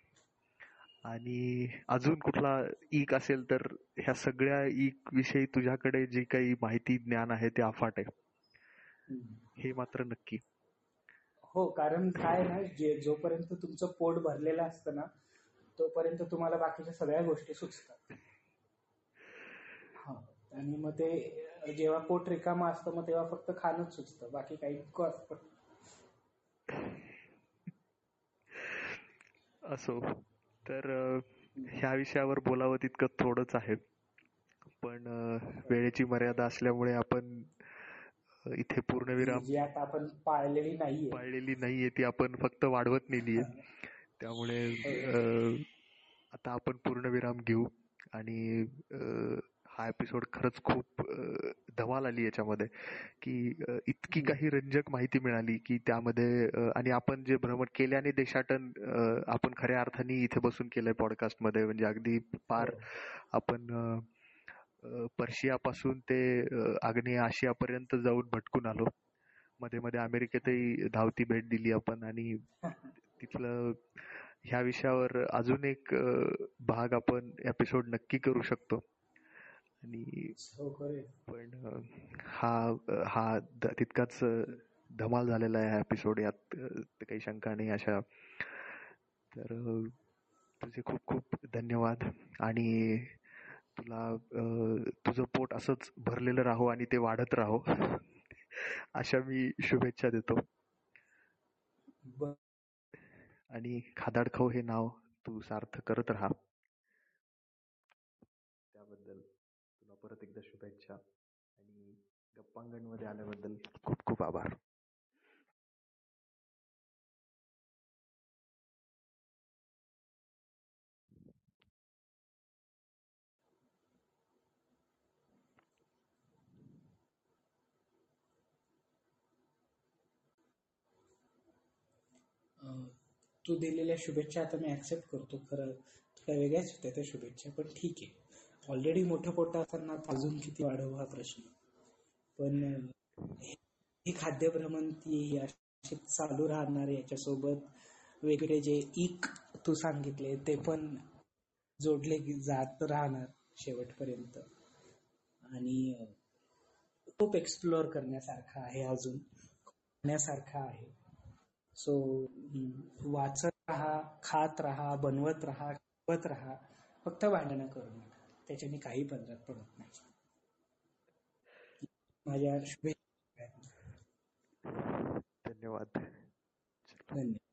आणि अजून कुठला ईक असेल तर ह्या सगळ्या ईक विषयी तुझ्याकडे जी काही माहिती ज्ञान आहे ते अफाट आहे. हे मात्र नक्की. हो कारण काय ना जे जोपर्यंत तुमचं पोट भरलेलं असतं ना तोपर्यंत तुम्हाला बाकीच्या सगळ्या गोष्टी सुचतात. हा. आणि मग ते जेव्हा पोट रिकामं असतं मग तेव्हा फक्त खाणंच सुचतं. बाकी काही असतं. असो. तर ह्या विषयावर बोलावं तितकं थोडंच आहे. पण वेळेची मर्यादा असल्यामुळे आपण इथे पूर्णविराम जी आता आपण पाळलेली नाहीये. पाळलेली नाहीये ती आपण फक्त वाढवत नेलीये. त्यामुळे आता आपण पूर्णविराम घेऊ. आणि हा एपिसोड खरंच खूप धमाल आली याच्यामध्ये. की इतकी काही रंजक माहिती मिळाली की त्यामध्ये आणि आपण जे भ्रमण केल्याने देशाटन आपण खऱ्या अर्थाने इथे बसून केलंय पॉडकास्टमध्ये. म्हणजे अगदी पार आपण अ, अ, पर्शियापासून ते अ, आग्नेय आशियापर्यंत जाऊन भटकून आलो. मध्ये मध्ये अमेरिकेतही धावती भेट दिली आपण आणि [LAUGHS] तिथलं ह्या विषयावर अजून एक भाग आपण एपिसोड नक्की करू शकतो. आणि हो पण हा हा तितकाच धमाल झालेला आहे हा एपिसोड यात काही शंका नाही अशा. तर तुझे खूप खूप धन्यवाद. आणि तुला तुझं पोट असंच भरलेलं राहो आणि ते वाढत राहो. [LAUGHS] अशा मी शुभेच्छा देतो. आणि खादाड खाऊ हे नाव तू सार्थ करत राहा. त्याबद्दल तुला परत एकदा शुभेच्छा आणि गप्पांगणमध्ये आल्याबद्दल खूप खूप आभार अं, तू दिलेल्या शुभेच्छा आता मी ऍक्सेप्ट करतो. खरं काय वेगळ्याच होत्या त्या शुभेच्छा पण ठीक आहे. ऑलरेडी मोठं पोट असताना अजून किती वाढवू हा प्रश्न. पण अं, ही खाद्य भ्रमंती अशी चालू राहणार याच्यासोबत वेगळे जे इक तू सांगितले ते पण जोडले जात राहणार शेवटपर्यंत. आणि खूप एक्सप्लोअर करण्यासारखं आहे अजून. करण्यासारखं आहे. सो वाचत राहा खात राहा बनवत राहा शिकवत राहा फक्त भांडणं करू नका. त्याच्याने काही पदरात पडत नाही. माझ्या शुभेच्छा. धन्यवाद. धन्यवाद.